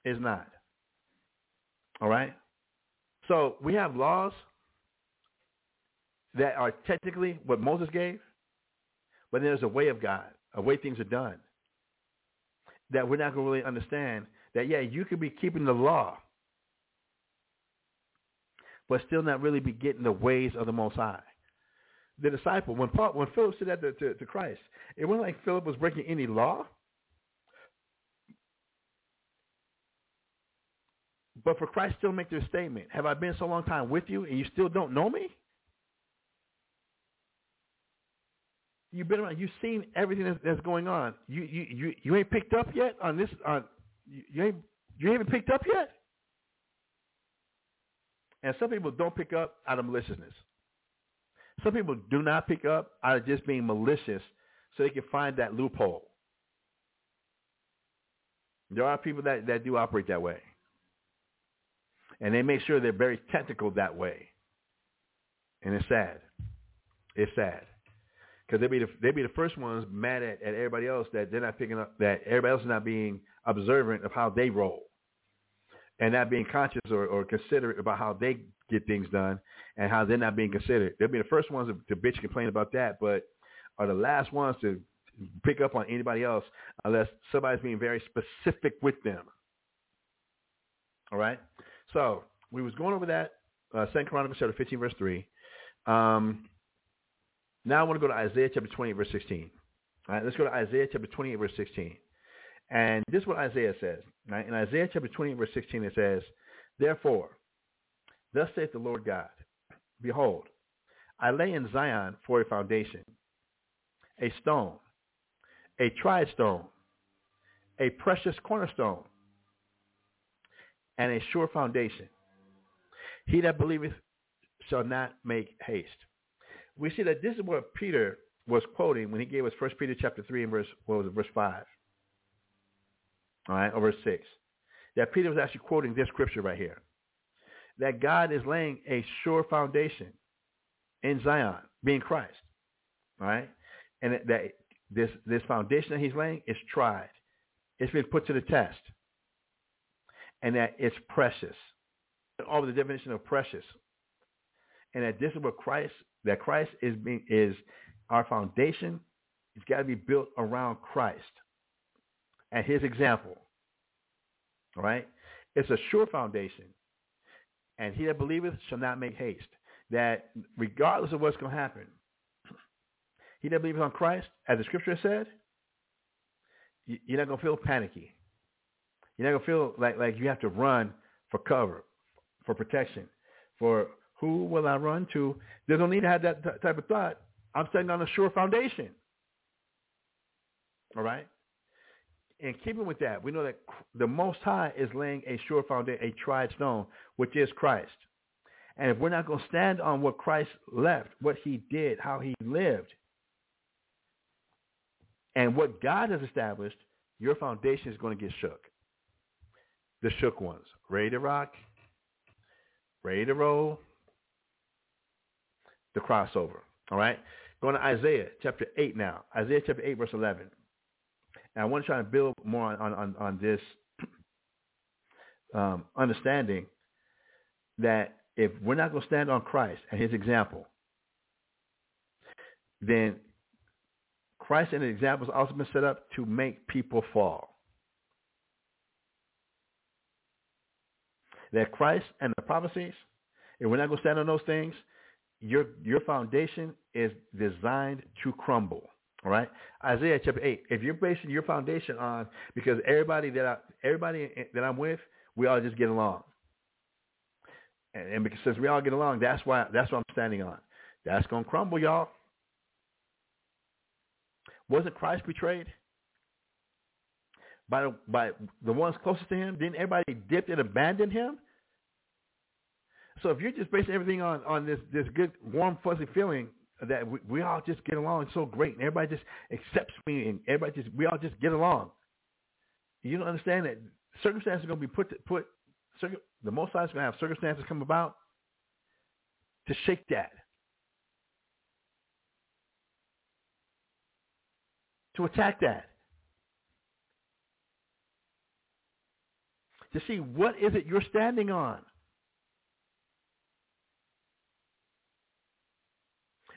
H: It's not. All right? So we have laws that are technically what Moses gave, but there's a way of God, a way things are done that we're not going to really understand that, yeah, you could be keeping the law, but still not really be getting the ways of the Most High the disciple, when Paul, when Philip said that to, to, to Christ, it wasn't like Philip was breaking any law. But for Christ still make this statement, have I been so long time with you and you still don't know me? You've been around. You've seen everything that's, that's going on. You, you you you ain't picked up yet on this. On you, you ain't you even picked up yet. And some people don't pick up out of maliciousness. Some people do not pick up out of just being malicious so they can find that loophole. There are people that, that do operate that way. And they make sure they're very technical that way. And it's sad. It's sad. Because they be the they be the first ones mad at, at everybody else that they're not picking up that everybody else is not being observant of how they roll. And not being conscious or, or considerate about how they get things done and how they're not being considered. They'll be the first ones to, bitch and complain about that, but are the last ones to pick up on anybody else unless somebody's being very specific with them. All right? So we was going over that, uh, 2 Chronicles chapter 15, verse 3. Um, now I want to go to Isaiah chapter 28, verse 16. All right, let's go to Isaiah chapter 28, verse 16. And this is what Isaiah says. Right? In Isaiah chapter 28, verse 16, it says, Therefore, thus saith the Lord God, Behold, I lay in Zion for a foundation, a stone, a tried stone, a precious cornerstone, and a sure foundation. He that believeth shall not make haste. We see that this is what Peter was quoting when he gave us First Peter chapter three and verse what was it, verse five. All right, or verse six. That Peter was actually quoting this scripture right here. That God is laying a sure foundation in Zion, being Christ. Right? And that this this foundation that he's laying is tried. It's been put to the test. And that it's precious. All the definition of precious. And that this is what Christ that Christ is being is our foundation. It's got to be built around Christ and his example. Right? It's a sure foundation. And he that believeth shall not make haste. That regardless of what's going to happen, he that believeth on Christ, as the scripture said, you're not going to feel panicky. You're not going to feel like, like you have to run for cover, for protection, for who will I run to? There's no need to have that t- type of thought. I'm standing on a sure foundation. All right? In keeping with that, we know that the Most High is laying a sure foundation, a tried stone, which is Christ. And if we're not going to stand on what Christ left, what he did, how he lived, and what God has established, your foundation is going to get shook. The shook ones, ready to rock, ready to roll, the crossover. All right? Going to Isaiah chapter 8 now. Isaiah chapter 8, verse 11. And I want to try to build more on, on, on this <clears throat> um, understanding that if we're not going to stand on Christ and his example, then Christ and his example has also been set up to make people fall. That Christ and the prophecies, if we're not going to stand on those things, your your foundation is designed to crumble. All right, Isaiah chapter eight. If you're basing your foundation on because everybody that I, everybody that I'm with, we all just get along, and, and because since we all get along, that's why that's what I'm standing on. That's gonna crumble, y'all. Wasn't Christ betrayed by by the ones closest to him? Didn't everybody dip and abandon him? So if you're just basing everything on, on this, this good, warm, fuzzy feeling that we, we all just get along so great and everybody just accepts me and everybody just, we all just get along. You don't understand that circumstances are going to be put, to, put, the Most High is going to have circumstances come about to shake that. To attack that. To see what is it you're standing on.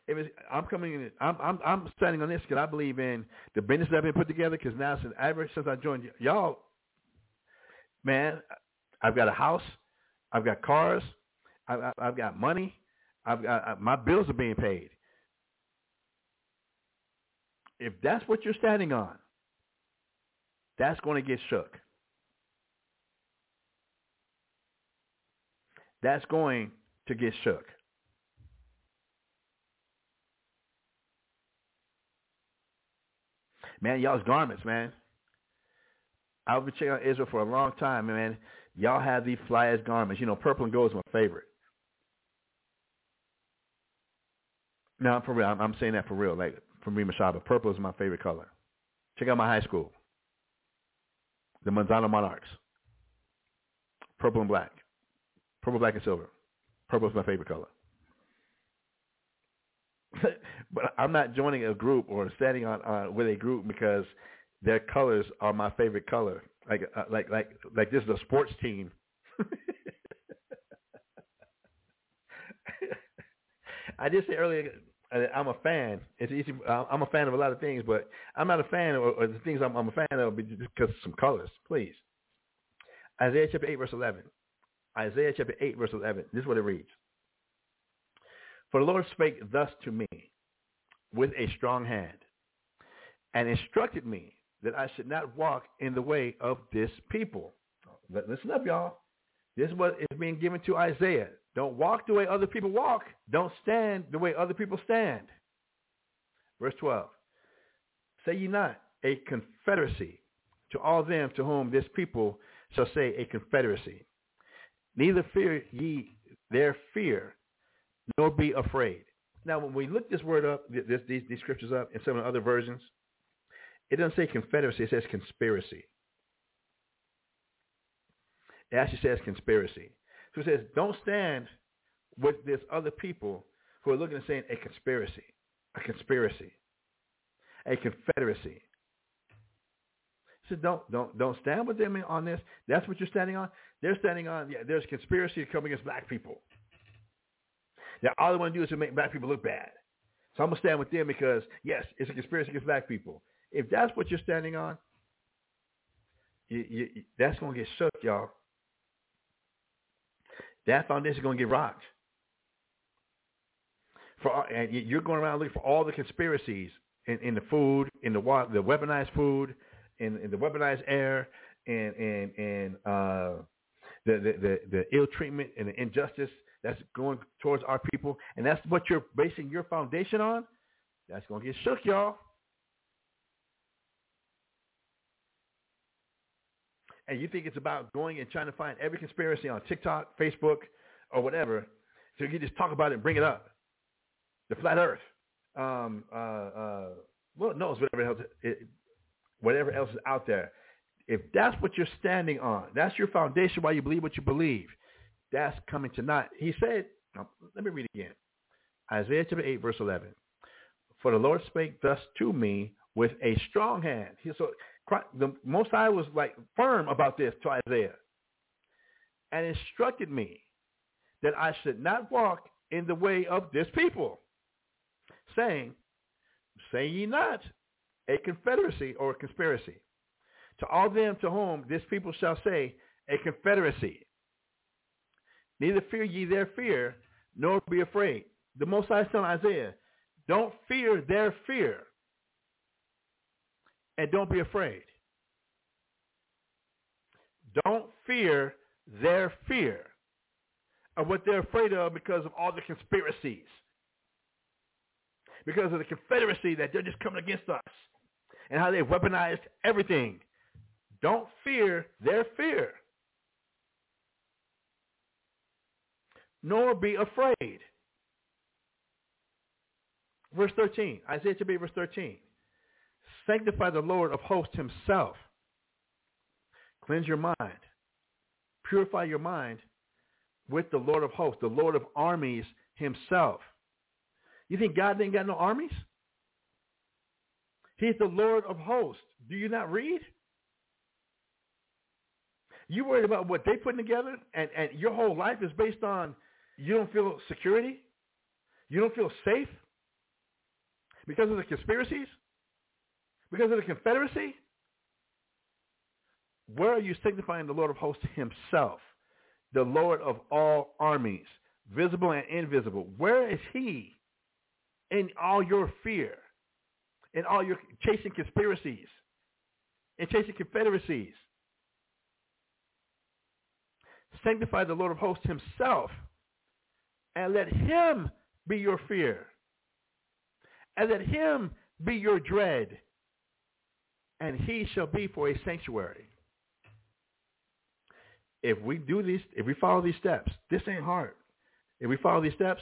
H: If I'm coming in, I'm I'm I'm standing on this because I believe in the business that I've been put together. Because now since ever since I joined y'all, man, I've got a house, I've got cars, I've I've got money, I've got my bills are being paid. If that's what you're standing on, that's going to get shook. That's going to get shook. Man, y'all's garments, man. I've been checking out Israel for a long time, man. Y'all have the flyest garments. You know, purple and gold is my favorite. No, for real. I'm, I'm saying that for real. Like, from Rima Shaba, purple is my favorite color. Check out my high school. The Manzano Monarchs. Purple and black. Purple, black, and silver. Purple is my favorite color. <laughs> but I'm not joining a group or standing on uh, with a group because their colors are my favorite color. Like uh, like like like this is a sports team. <laughs> I did say earlier I'm a fan. It's easy. I'm a fan of a lot of things, but I'm not a fan of or the things I'm, I'm a fan of because of some colors. Please. Isaiah chapter 8, verse 11. Isaiah chapter 8, verse 11. This is what it reads. For the Lord spake thus to me with a strong hand and instructed me that I should not walk in the way of this people. Listen up, y'all. This is what is being given to Isaiah. Don't walk the way other people walk. Don't stand the way other people stand. Verse 12. Say ye not a confederacy to all them to whom this people shall say a confederacy. Neither fear ye their fear, nor be afraid. Now, when we look this word up, this, these, these scriptures up in some of the other versions, it doesn't say confederacy. It says conspiracy. It actually says conspiracy. So it says, don't stand with this other people who are looking and saying a conspiracy, a conspiracy, a confederacy. So don't don't don't stand with them on this. That's what you're standing on. They're standing on. Yeah, there's conspiracy to come against black people. Now all they want to do is to make black people look bad. So I'm gonna stand with them because yes, it's a conspiracy against black people. If that's what you're standing on, you, you, that's gonna get shook, y'all that foundation is going to get rocked. For and you're going around looking for all the conspiracies in, in the food, in the water, the weaponized food, in, in the weaponized air, and and and uh, the, the the the ill treatment and the injustice that's going towards our people, and that's what you're basing your foundation on. That's going to get shook, y'all. and you think it's about going and trying to find every conspiracy on TikTok, Facebook, or whatever, so you just talk about it and bring it up. The flat Earth, um, uh, uh, well, knows whatever else, it, whatever else is out there. If that's what you're standing on, that's your foundation why you believe what you believe, that's coming to. He said, let me read again. Isaiah chapter 8, verse 11. For the Lord spake thus to me with a strong hand. He, so the Most High was like firm about this to Isaiah and instructed me that I should not walk in the way of this people, saying, say ye not a confederacy or a conspiracy. To all them to whom this people shall say a confederacy. Neither fear ye their fear, nor be afraid. The Most High son Isaiah, don't fear their fear and don't be afraid. Don't fear their fear of what they're afraid of because of all the conspiracies. Because of the confederacy that they're just coming against us and how they've weaponized everything. Don't fear their fear. Nor be afraid. Verse 13. Isaiah chapter verse 13. Sanctify the Lord of hosts himself. Cleanse your mind. Purify your mind with the Lord of hosts, the Lord of armies himself. You think God didn't got no armies? He's the Lord of hosts. Do you not read? You worried about what they putting together and, and your whole life is based on you don't feel security? You don't feel safe? Because of the conspiracies? Because of the Confederacy? Where are you signifying the Lord of hosts himself, the Lord of all armies, visible and invisible? Where is he in all your fear, in all your chasing conspiracies, and chasing confederacies? Sanctify the Lord of hosts himself and let him be your fear and let him be your dread and he shall be for a sanctuary. If we do these, if we follow these steps, this ain't hard. If we follow these steps,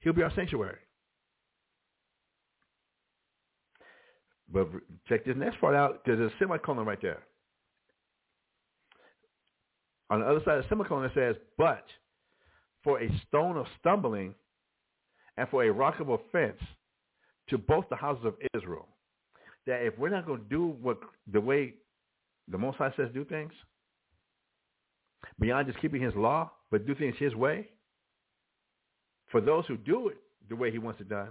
H: he'll be our sanctuary. But check this next part out. There's a semicolon right there. On the other side of the semicolon it says, but for a stone of stumbling and for a rock of offense to both the houses of Israel that if we're not going to do what the way the Most High says do things, beyond just keeping his law, but do things his way, for those who do it the way he wants it done,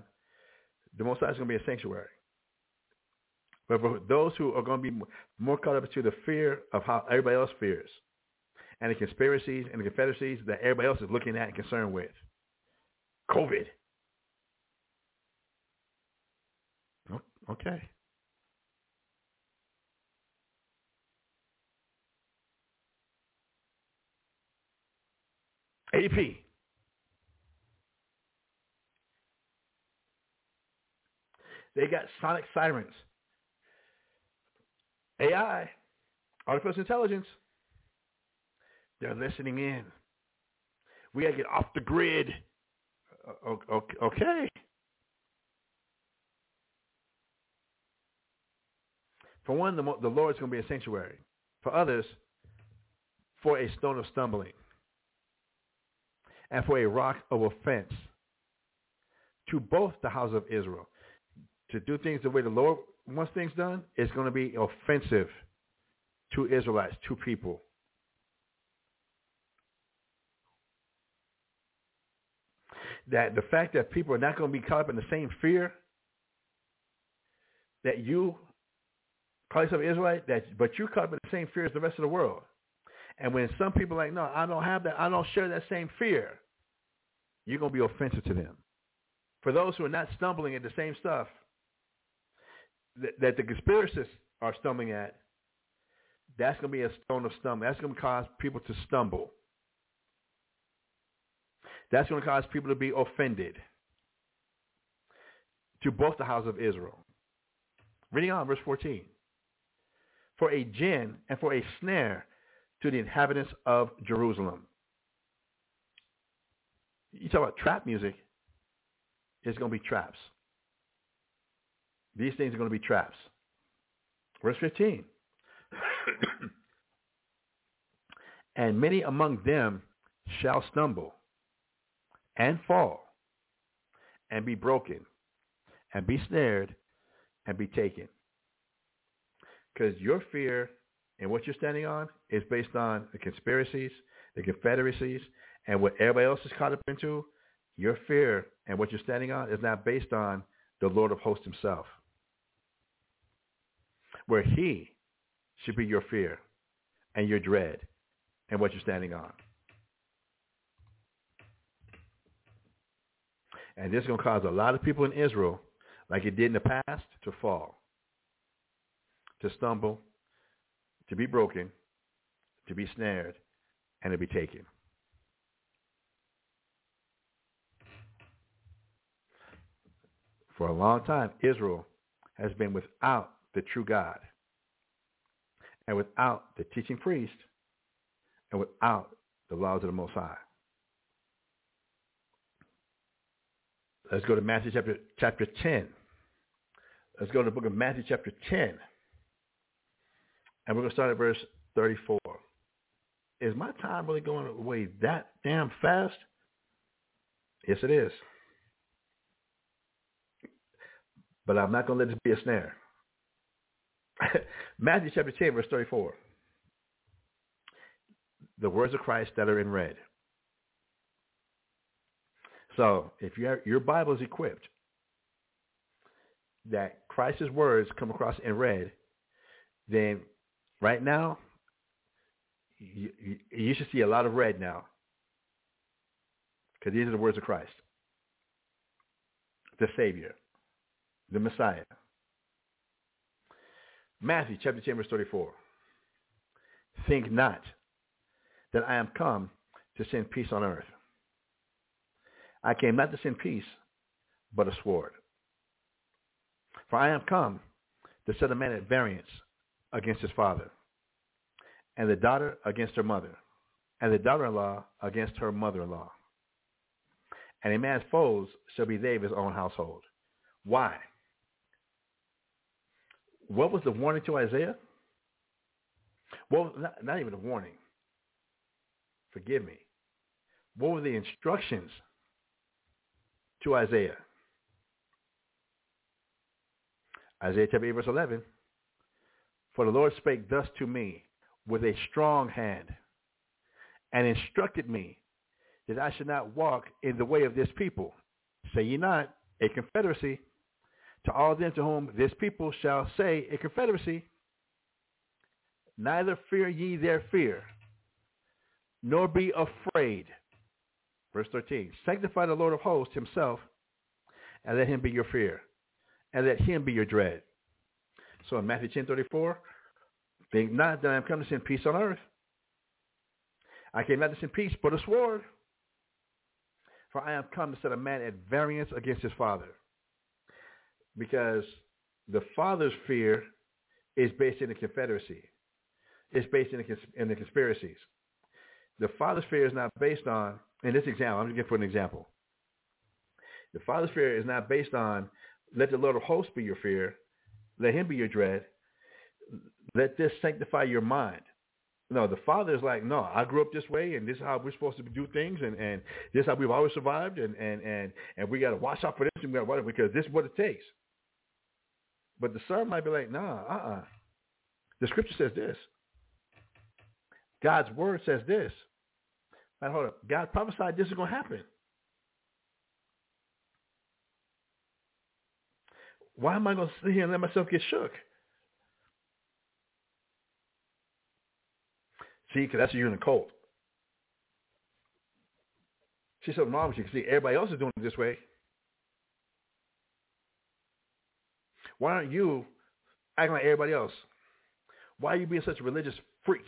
H: the Most High is going to be a sanctuary. But for those who are going to be more caught up to the fear of how everybody else fears and the conspiracies and the confederacies that everybody else is looking at and concerned with, COVID. Oh, okay. AP. They got sonic sirens. AI, artificial intelligence, they're listening in. We got to get off the grid. Okay. For one, the, the Lord is going to be a sanctuary. For others, for a stone of stumbling. And for a rock of offense to both the house of Israel. To do things the way the Lord wants things done is going to be offensive to Israelites, to people. That the fact that people are not going to be caught up in the same fear that you call yourself Israelite, that but you're caught up in the same fear as the rest of the world. And when some people are like, no, I don't have that, I don't share that same fear, you're going to be offensive to them. For those who are not stumbling at the same stuff that, that the conspiracists are stumbling at, that's going to be a stone of stumbling. That's going to cause people to stumble. That's going to cause people to be offended to both the house of Israel. Reading on, verse 14. For a gin and for a snare to the inhabitants of Jerusalem. You talk about trap music, it's going to be traps. These things are going to be traps. Verse 15. <coughs> and many among them shall stumble and fall and be broken and be snared and be taken. Because your fear and what you're standing on is based on the conspiracies, the confederacies, and what everybody else is caught up into. Your fear and what you're standing on is not based on the Lord of hosts himself. Where he should be your fear and your dread and what you're standing on. And this is going to cause a lot of people in Israel, like it did in the past, to fall, to stumble, to be broken, to be snared, and to be taken. For a long time, Israel has been without the true God and without the teaching priest and without the laws of the Most High. Let's go to Matthew chapter, chapter 10. Let's go to the book of Matthew chapter 10. And we're going to start at verse 34. Is my time really going away that damn fast? Yes, it is. But I'm not going to let this be a snare. <laughs> Matthew chapter 10, verse 34. The words of Christ that are in red. So if your your Bible is equipped that Christ's words come across in red, then right now you, you, you should see a lot of red now because these are the words of Christ, the Savior, the Messiah. Matthew chapter 10, verse 34. Think not that I am come to send peace on earth. I came not to send peace, but a sword. For I am come to set a man at variance against his father, and the daughter against her mother, and the daughter-in-law against her mother-in-law. And a man's foes shall be they of his own household. Why? What was the warning to Isaiah? Well, not, not even a warning. Forgive me. What were the instructions to Isaiah? Isaiah chapter 8, verse 11. For the Lord spake thus to me with a strong hand and instructed me that I should not walk in the way of this people say ye not, a confederacy, to all them to whom this people shall say a confederacy, neither fear ye their fear, nor be afraid. Verse 13, sanctify the Lord of hosts himself, and let him be your fear, and let him be your dread. So in Matthew 10, 34, think not that I am come to send peace on earth. I came not to send peace, but a sword. For I am come to set a man at variance against his father. Because the father's fear is based in the confederacy. It's based in the, cons- in the conspiracies. The father's fear is not based on, in this example, I'm going to for an example. The father's fear is not based on, let the Lord of hosts be your fear, let him be your dread, let this sanctify your mind. No, the father is like, no, I grew up this way, and this is how we're supposed to do things, and, and this is how we've always survived, and, and, and, and we got to watch out for this, and we got to watch out because this is what it takes. But the son might be like, nah, uh-uh. The scripture says this. God's word says this. Now, hold up. God prophesied this is going to happen. Why am I going to sit here and let myself get shook? See, because that's you in a cult. See something wrong with you. See, everybody else is doing it this way. Why aren't you acting like everybody else? Why are you being such a religious freak?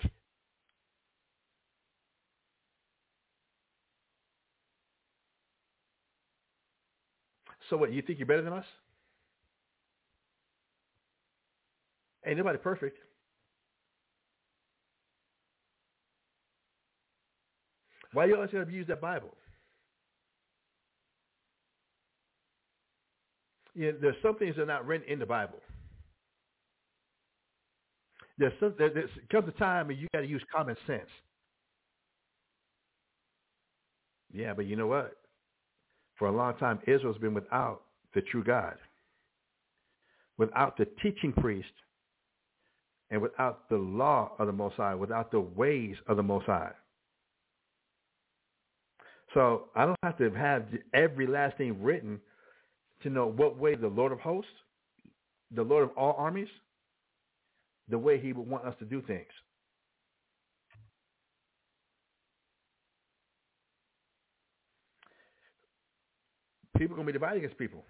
H: So what, you think you're better than us? Ain't nobody perfect. Why you always got to use that Bible? Know, there's some things that are not written in the Bible. There's some, there, there's, comes a time and you got to use common sense. Yeah, but you know what? For a long time, Israel's been without the true God, without the teaching priest, and without the law of the Most High, without the ways of the Most High. So I don't have to have every last thing written to know what way the Lord of hosts, the Lord of all armies, the way he would want us to do things. People are going to be divided against people.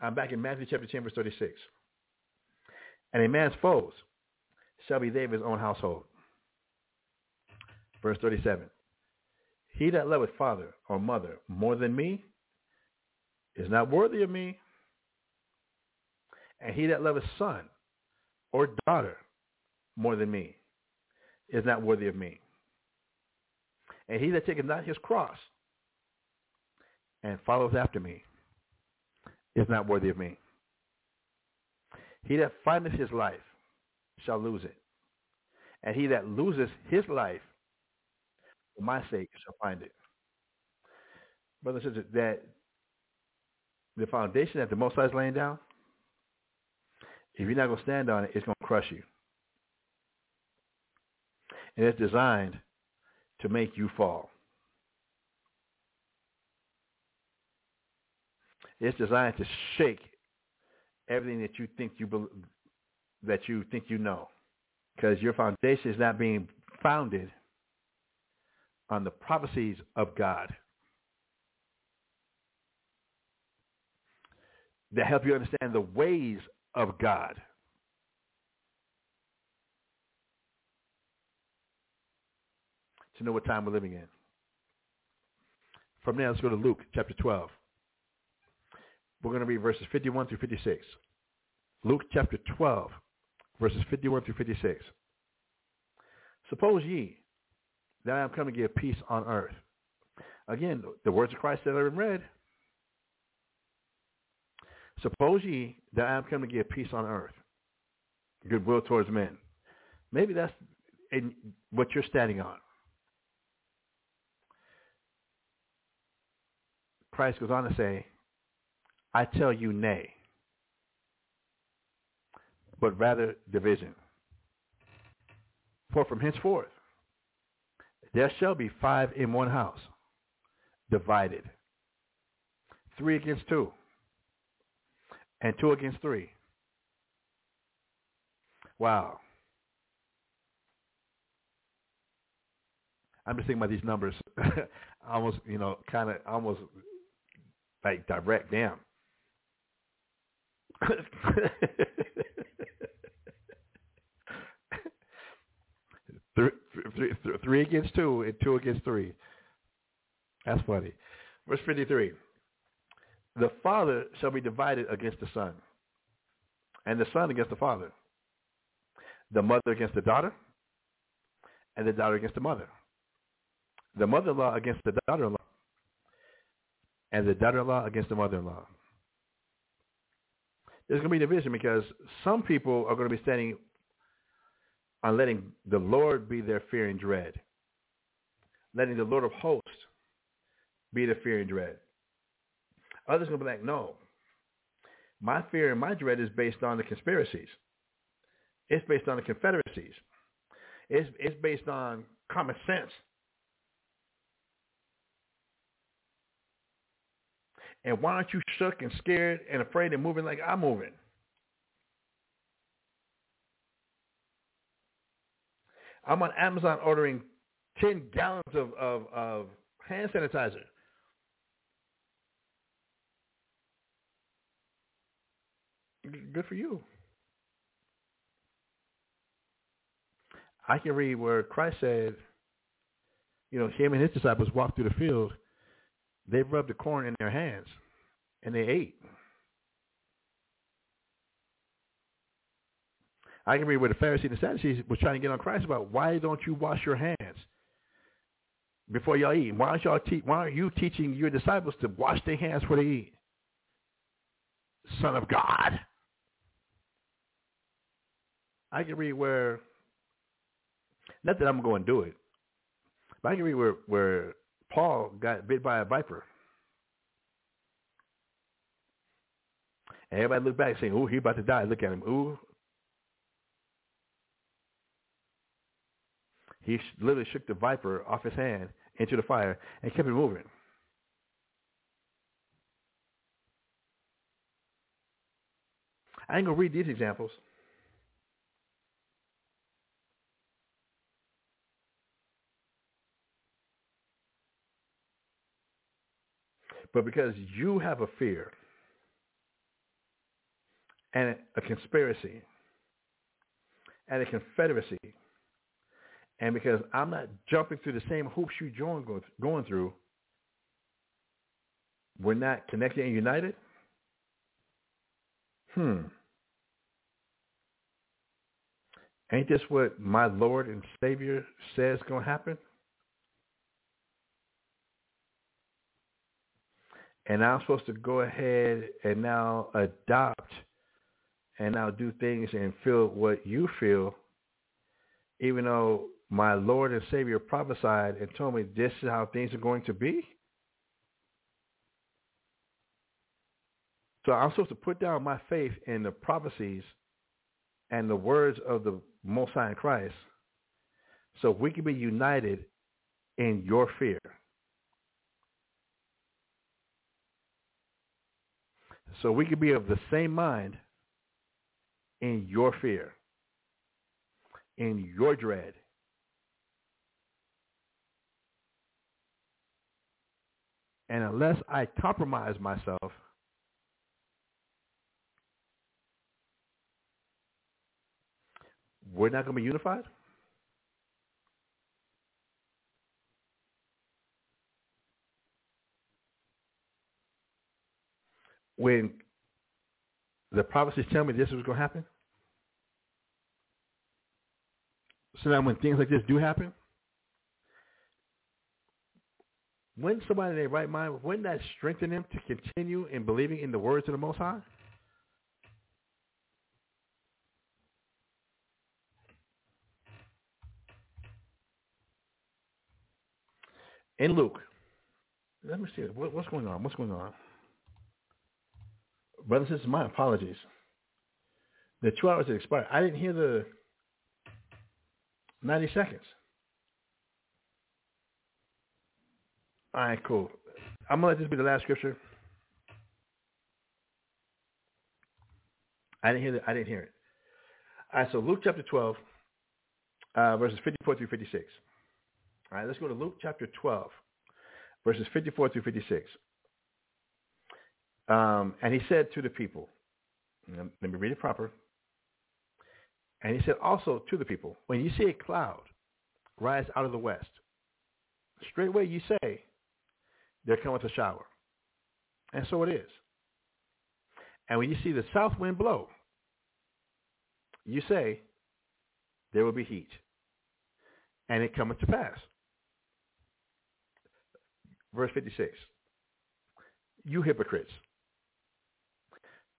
H: I'm back in Matthew chapter 10, verse 36. And a man's foes shall be they of his own household. Verse 37. He that loveth father or mother more than me is not worthy of me. And he that loveth son or daughter more than me is not worthy of me. And he that taketh not his cross and follows after me is not worthy of me. He that findeth his life shall lose it. And he that loses his life for my sake shall find it. Brothers and sisters, that the foundation that the Most High is laying down, if you're not going to stand on it, it's going to crush you. And it's designed to make you fall. It's designed to shake everything that you think you that you think you know, because your foundation is not being founded on the prophecies of God that help you understand the ways of God. To know what time we're living in. From there, let's go to Luke chapter 12. We're going to read verses 51 through 56. Luke chapter 12, verses 51 through 56. Suppose ye that I am come to give peace on earth. Again, the words of Christ that I've read. Suppose ye that I am come to give peace on earth, goodwill towards men. Maybe that's in what you're standing on. Christ goes on to say, I tell you nay, but rather division. For from henceforth there shall be five in one house, divided. three against two, and two against three. Wow. I'm just thinking about these numbers. <laughs> almost, you know, kind of almost like direct. Damn. <laughs> three, three, three against two and two against three. That's funny. Verse 53. The father shall be divided against the son, and the son against the father, the mother against the daughter, and the daughter against the mother, the mother-in-law against the daughter-in-law, and the daughter-in-law against the mother-in-law. There's going to be division because some people are going to be standing on letting the Lord be their fear and dread, letting the Lord of hosts be their fear and dread. Others are going to be like, no, my fear and my dread is based on the conspiracies. It's based on the confederacies. It's, it's based on common sense. And why aren't you shook and scared and afraid and moving like I'm moving? I'm on Amazon ordering 10 gallons of, of, of hand sanitizer. Good for you. I can read where Christ said, you know, him and his disciples walked through the field. They rubbed the corn in their hands, and they ate. I can read where the Pharisees and the Sadducees was trying to get on Christ about why don't you wash your hands before y'all eat? Why aren't y'all te- why aren't you teaching your disciples to wash their hands before they eat? Son of God. I can read where not that I'm going to do it, but I can read where where Paul got bit by a viper. And everybody looked back saying, "Ooh, he about to die." Look at him. Ooh, He literally shook the viper off his hand into the fire and kept it moving. I ain't going to read these examples. But because you have a fear and a conspiracy and a confederacy and because I'm not jumping through the same hoops you are going through, we're not connected and united? Hmm. Ain't this what my Lord and Savior says going to happen? And I'm supposed to go ahead and now adopt and now do things and feel what you feel, even though my Lord and Savior prophesied and told me this is how things are going to be? So I'm supposed to put down my faith in the prophecies and the words of the Most High in Christ so we can be united in your fear. So we can be of the same mind in your fear, in your dread, And unless I compromise myself, we're not going to be unified? When the prophecies tell me this was going to happen, so now when things like this do happen, when somebody in their right mind, wouldn't that strengthen them to continue in believing in the words of the Most High? In Luke, let me see. What, what's going on? What's going on? brothers and sisters, my apologies. The two hours had expired. I didn't hear the 90 seconds. All right, cool. I'm going to let this be the last scripture. I didn't hear it. I didn't hear it. All right, so Luke chapter 12, uh, verses 54 through 56. All right, let's go to Luke chapter 12, verses 54 through 56. Um, and he said to the people, let me read it proper. And he said also to the people, when you see a cloud rise out of the west, straightway you say, there cometh a shower. And so it is. And when you see the south wind blow, you say, there will be heat. And it cometh to pass. Verse 56. You hypocrites,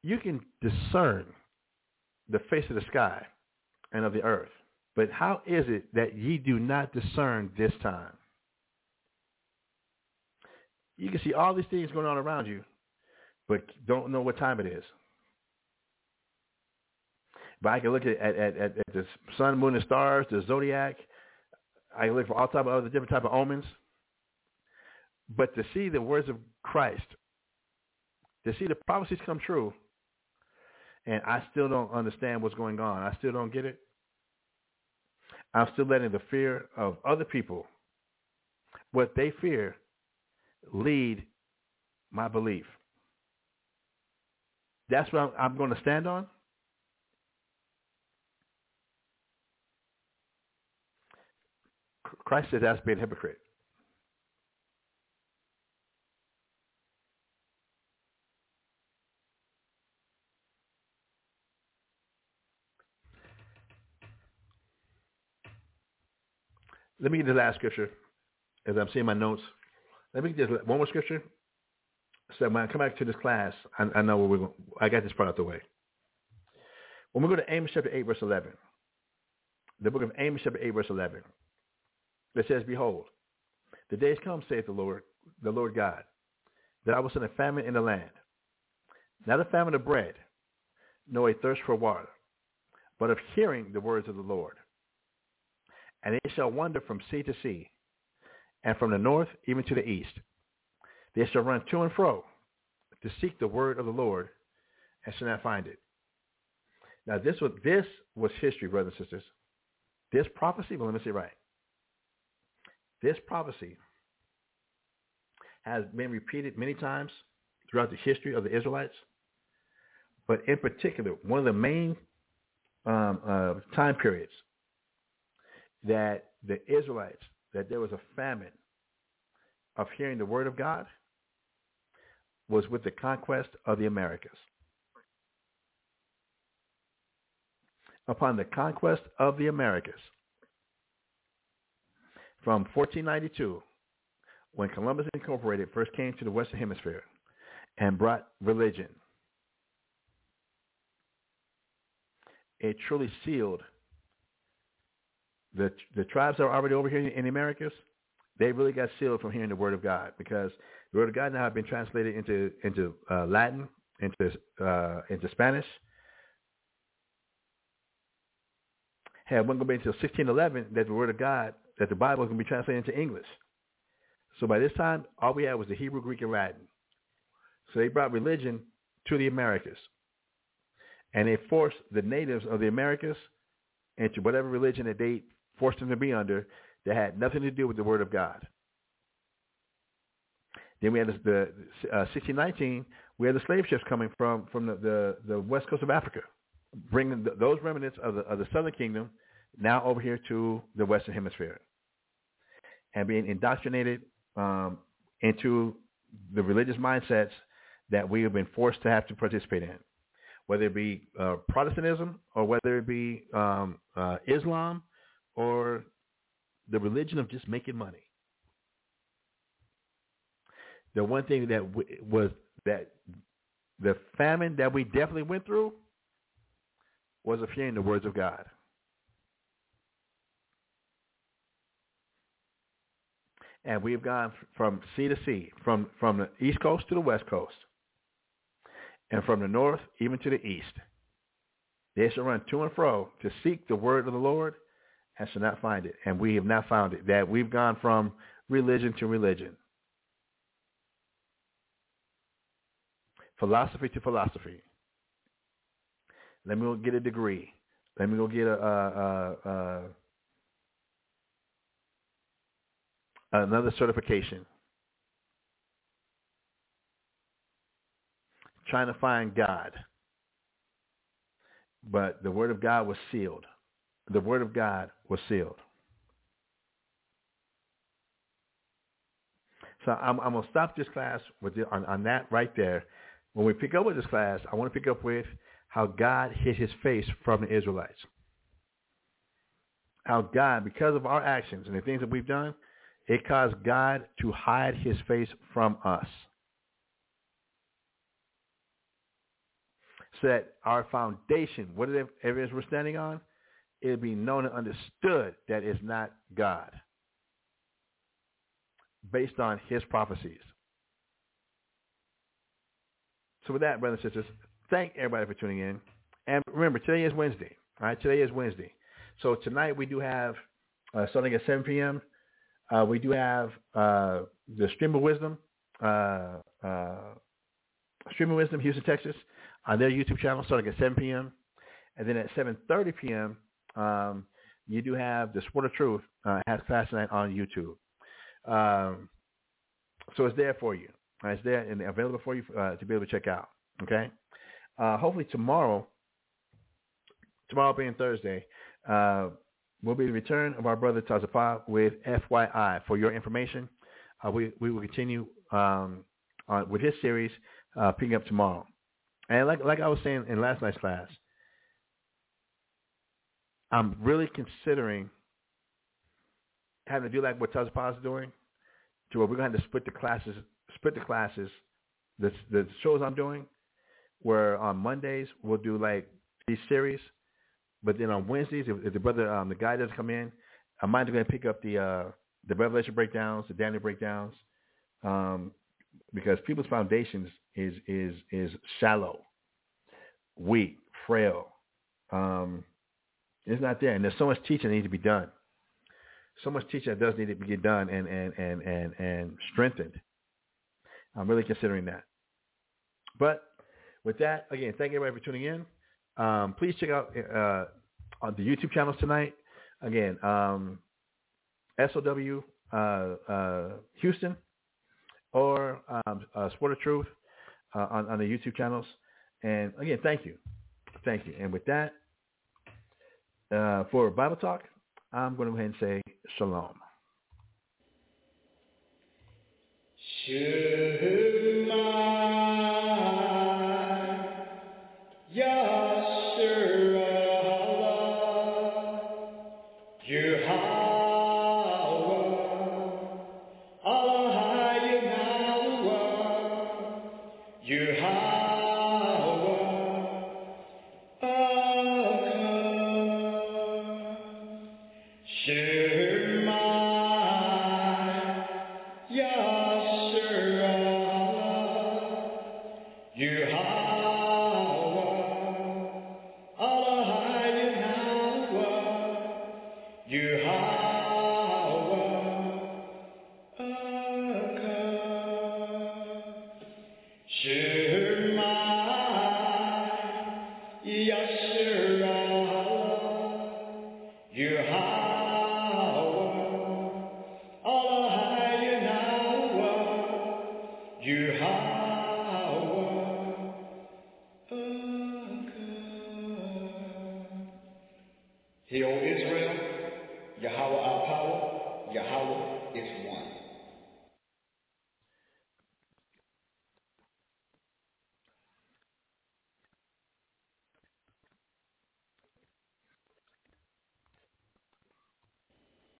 H: you can discern the face of the sky and of the earth. But how is it that ye do not discern this time? You can see all these things going on around you, but don't know what time it is. But I can look at, at, at, at the sun, moon, and stars, the zodiac. I can look for all type of other different type of omens. But to see the words of Christ, to see the prophecies come true, and I still don't understand what's going on. I still don't get it. I'm still letting the fear of other people, what they fear, lead my belief. That's what I'm, I'm going to stand on. Christ says that's being a hypocrite. Let me get the last scripture as I'm seeing my notes. Let me get this one more scripture. So when I come back to this class, I, I know where we're going. I got this part out of the way. When we go to Amos chapter 8, verse 11, the book of Amos chapter 8, verse 11, it says, Behold, the days come, saith the Lord, the Lord God, that I will send a famine in the land, not a famine of bread, nor a thirst for water, but of hearing the words of the Lord and they shall wander from sea to sea, and from the north even to the east. They shall run to and fro to seek the word of the Lord, and shall not find it. Now this was this was history, brothers and sisters. This prophecy, well, let me say right. This prophecy has been repeated many times throughout the history of the Israelites, but in particular, one of the main um, uh, time periods that the Israelites, that there was a famine of hearing the word of God was with the conquest of the Americas. Upon the conquest of the Americas, from 1492, when Columbus Incorporated first came to the Western Hemisphere and brought religion, it truly sealed the the tribes that are already over here in the Americas, they really got sealed from hearing the word of God because the word of God now has been translated into into uh, Latin, into uh, into Spanish. Had one going to be until 1611 that the word of God, that the Bible is going to be translated into English. So by this time, all we had was the Hebrew, Greek, and Latin. So they brought religion to the Americas. And they forced the natives of the Americas into whatever religion that they forced them to be under that had nothing to do with the Word of God. Then we had the, uh, 1619. We had the slave ships coming from from the, the, the west coast of Africa, bringing the, those remnants of the of the southern kingdom now over here to the western hemisphere, and being indoctrinated um, into the religious mindsets that we have been forced to have to participate in, whether it be uh, Protestantism or whether it be um, uh, Islam or the religion of just making money. The one thing that w- was that the famine that we definitely went through was a of hearing the words of God. And we've gone from sea to sea, from, from the east coast to the west coast, and from the north even to the east. They shall run to and fro to seek the word of the Lord and shall not find it. And we have not found it. That we've gone from religion to religion. Philosophy to philosophy. Let me go get a degree. Let me go get a, a, a, a another certification. Trying to find God. But the word of God was sealed. The word of God was sealed. So I'm, I'm going to stop this class with the, on, on that right there. When we pick up with this class, I want to pick up with how God hid his face from the Israelites. How God, because of our actions and the things that we've done, it caused God to hide his face from us. So that our foundation, whatever it is we're standing on, it'll be known and understood that it's not God based on his prophecies. So with that, brothers and sisters, thank everybody for tuning in. And remember, today is Wednesday. All right, today is Wednesday. So tonight we do have, uh, starting at 7 p.m., uh, we do have uh, the Stream of Wisdom, uh, uh, Stream of Wisdom, Houston, Texas, on their YouTube channel starting at 7 p.m. And then at 7.30 p.m., um, you do have the Sword of Truth uh, has tonight on YouTube. Um, so it's there for you. It's there and available for you uh, to be able to check out. Okay. Uh, hopefully tomorrow, tomorrow being Thursday, uh, will be the return of our brother Tazapa with FYI. For your information, uh, we, we will continue um, on, with his series uh, picking up tomorrow. And like, like I was saying in last night's class, I'm really considering having to do like what Tazapa is doing, to where we're going to have to split the classes, split the classes, the, the shows I'm doing, where on Mondays we'll do like these series, but then on Wednesdays, if, if the brother, um, the guy doesn't come in, I might going to pick up the uh, the Revelation breakdowns, the Daniel breakdowns, um, because people's foundations is is is shallow, weak, frail. Um, it's not there, and there's so much teaching that needs to be done. So much teaching that does need to be done and and and and and strengthened. I'm really considering that. But with that, again, thank you everybody for tuning in. Um, please check out uh, on the YouTube channels tonight. Again, um, SOW uh, uh, Houston or um, uh, Sword of Truth uh, on, on the YouTube channels. And again, thank you. Thank you. And with that, uh, for Bible Talk, I'm going to go ahead and say shalom.
B: Hear,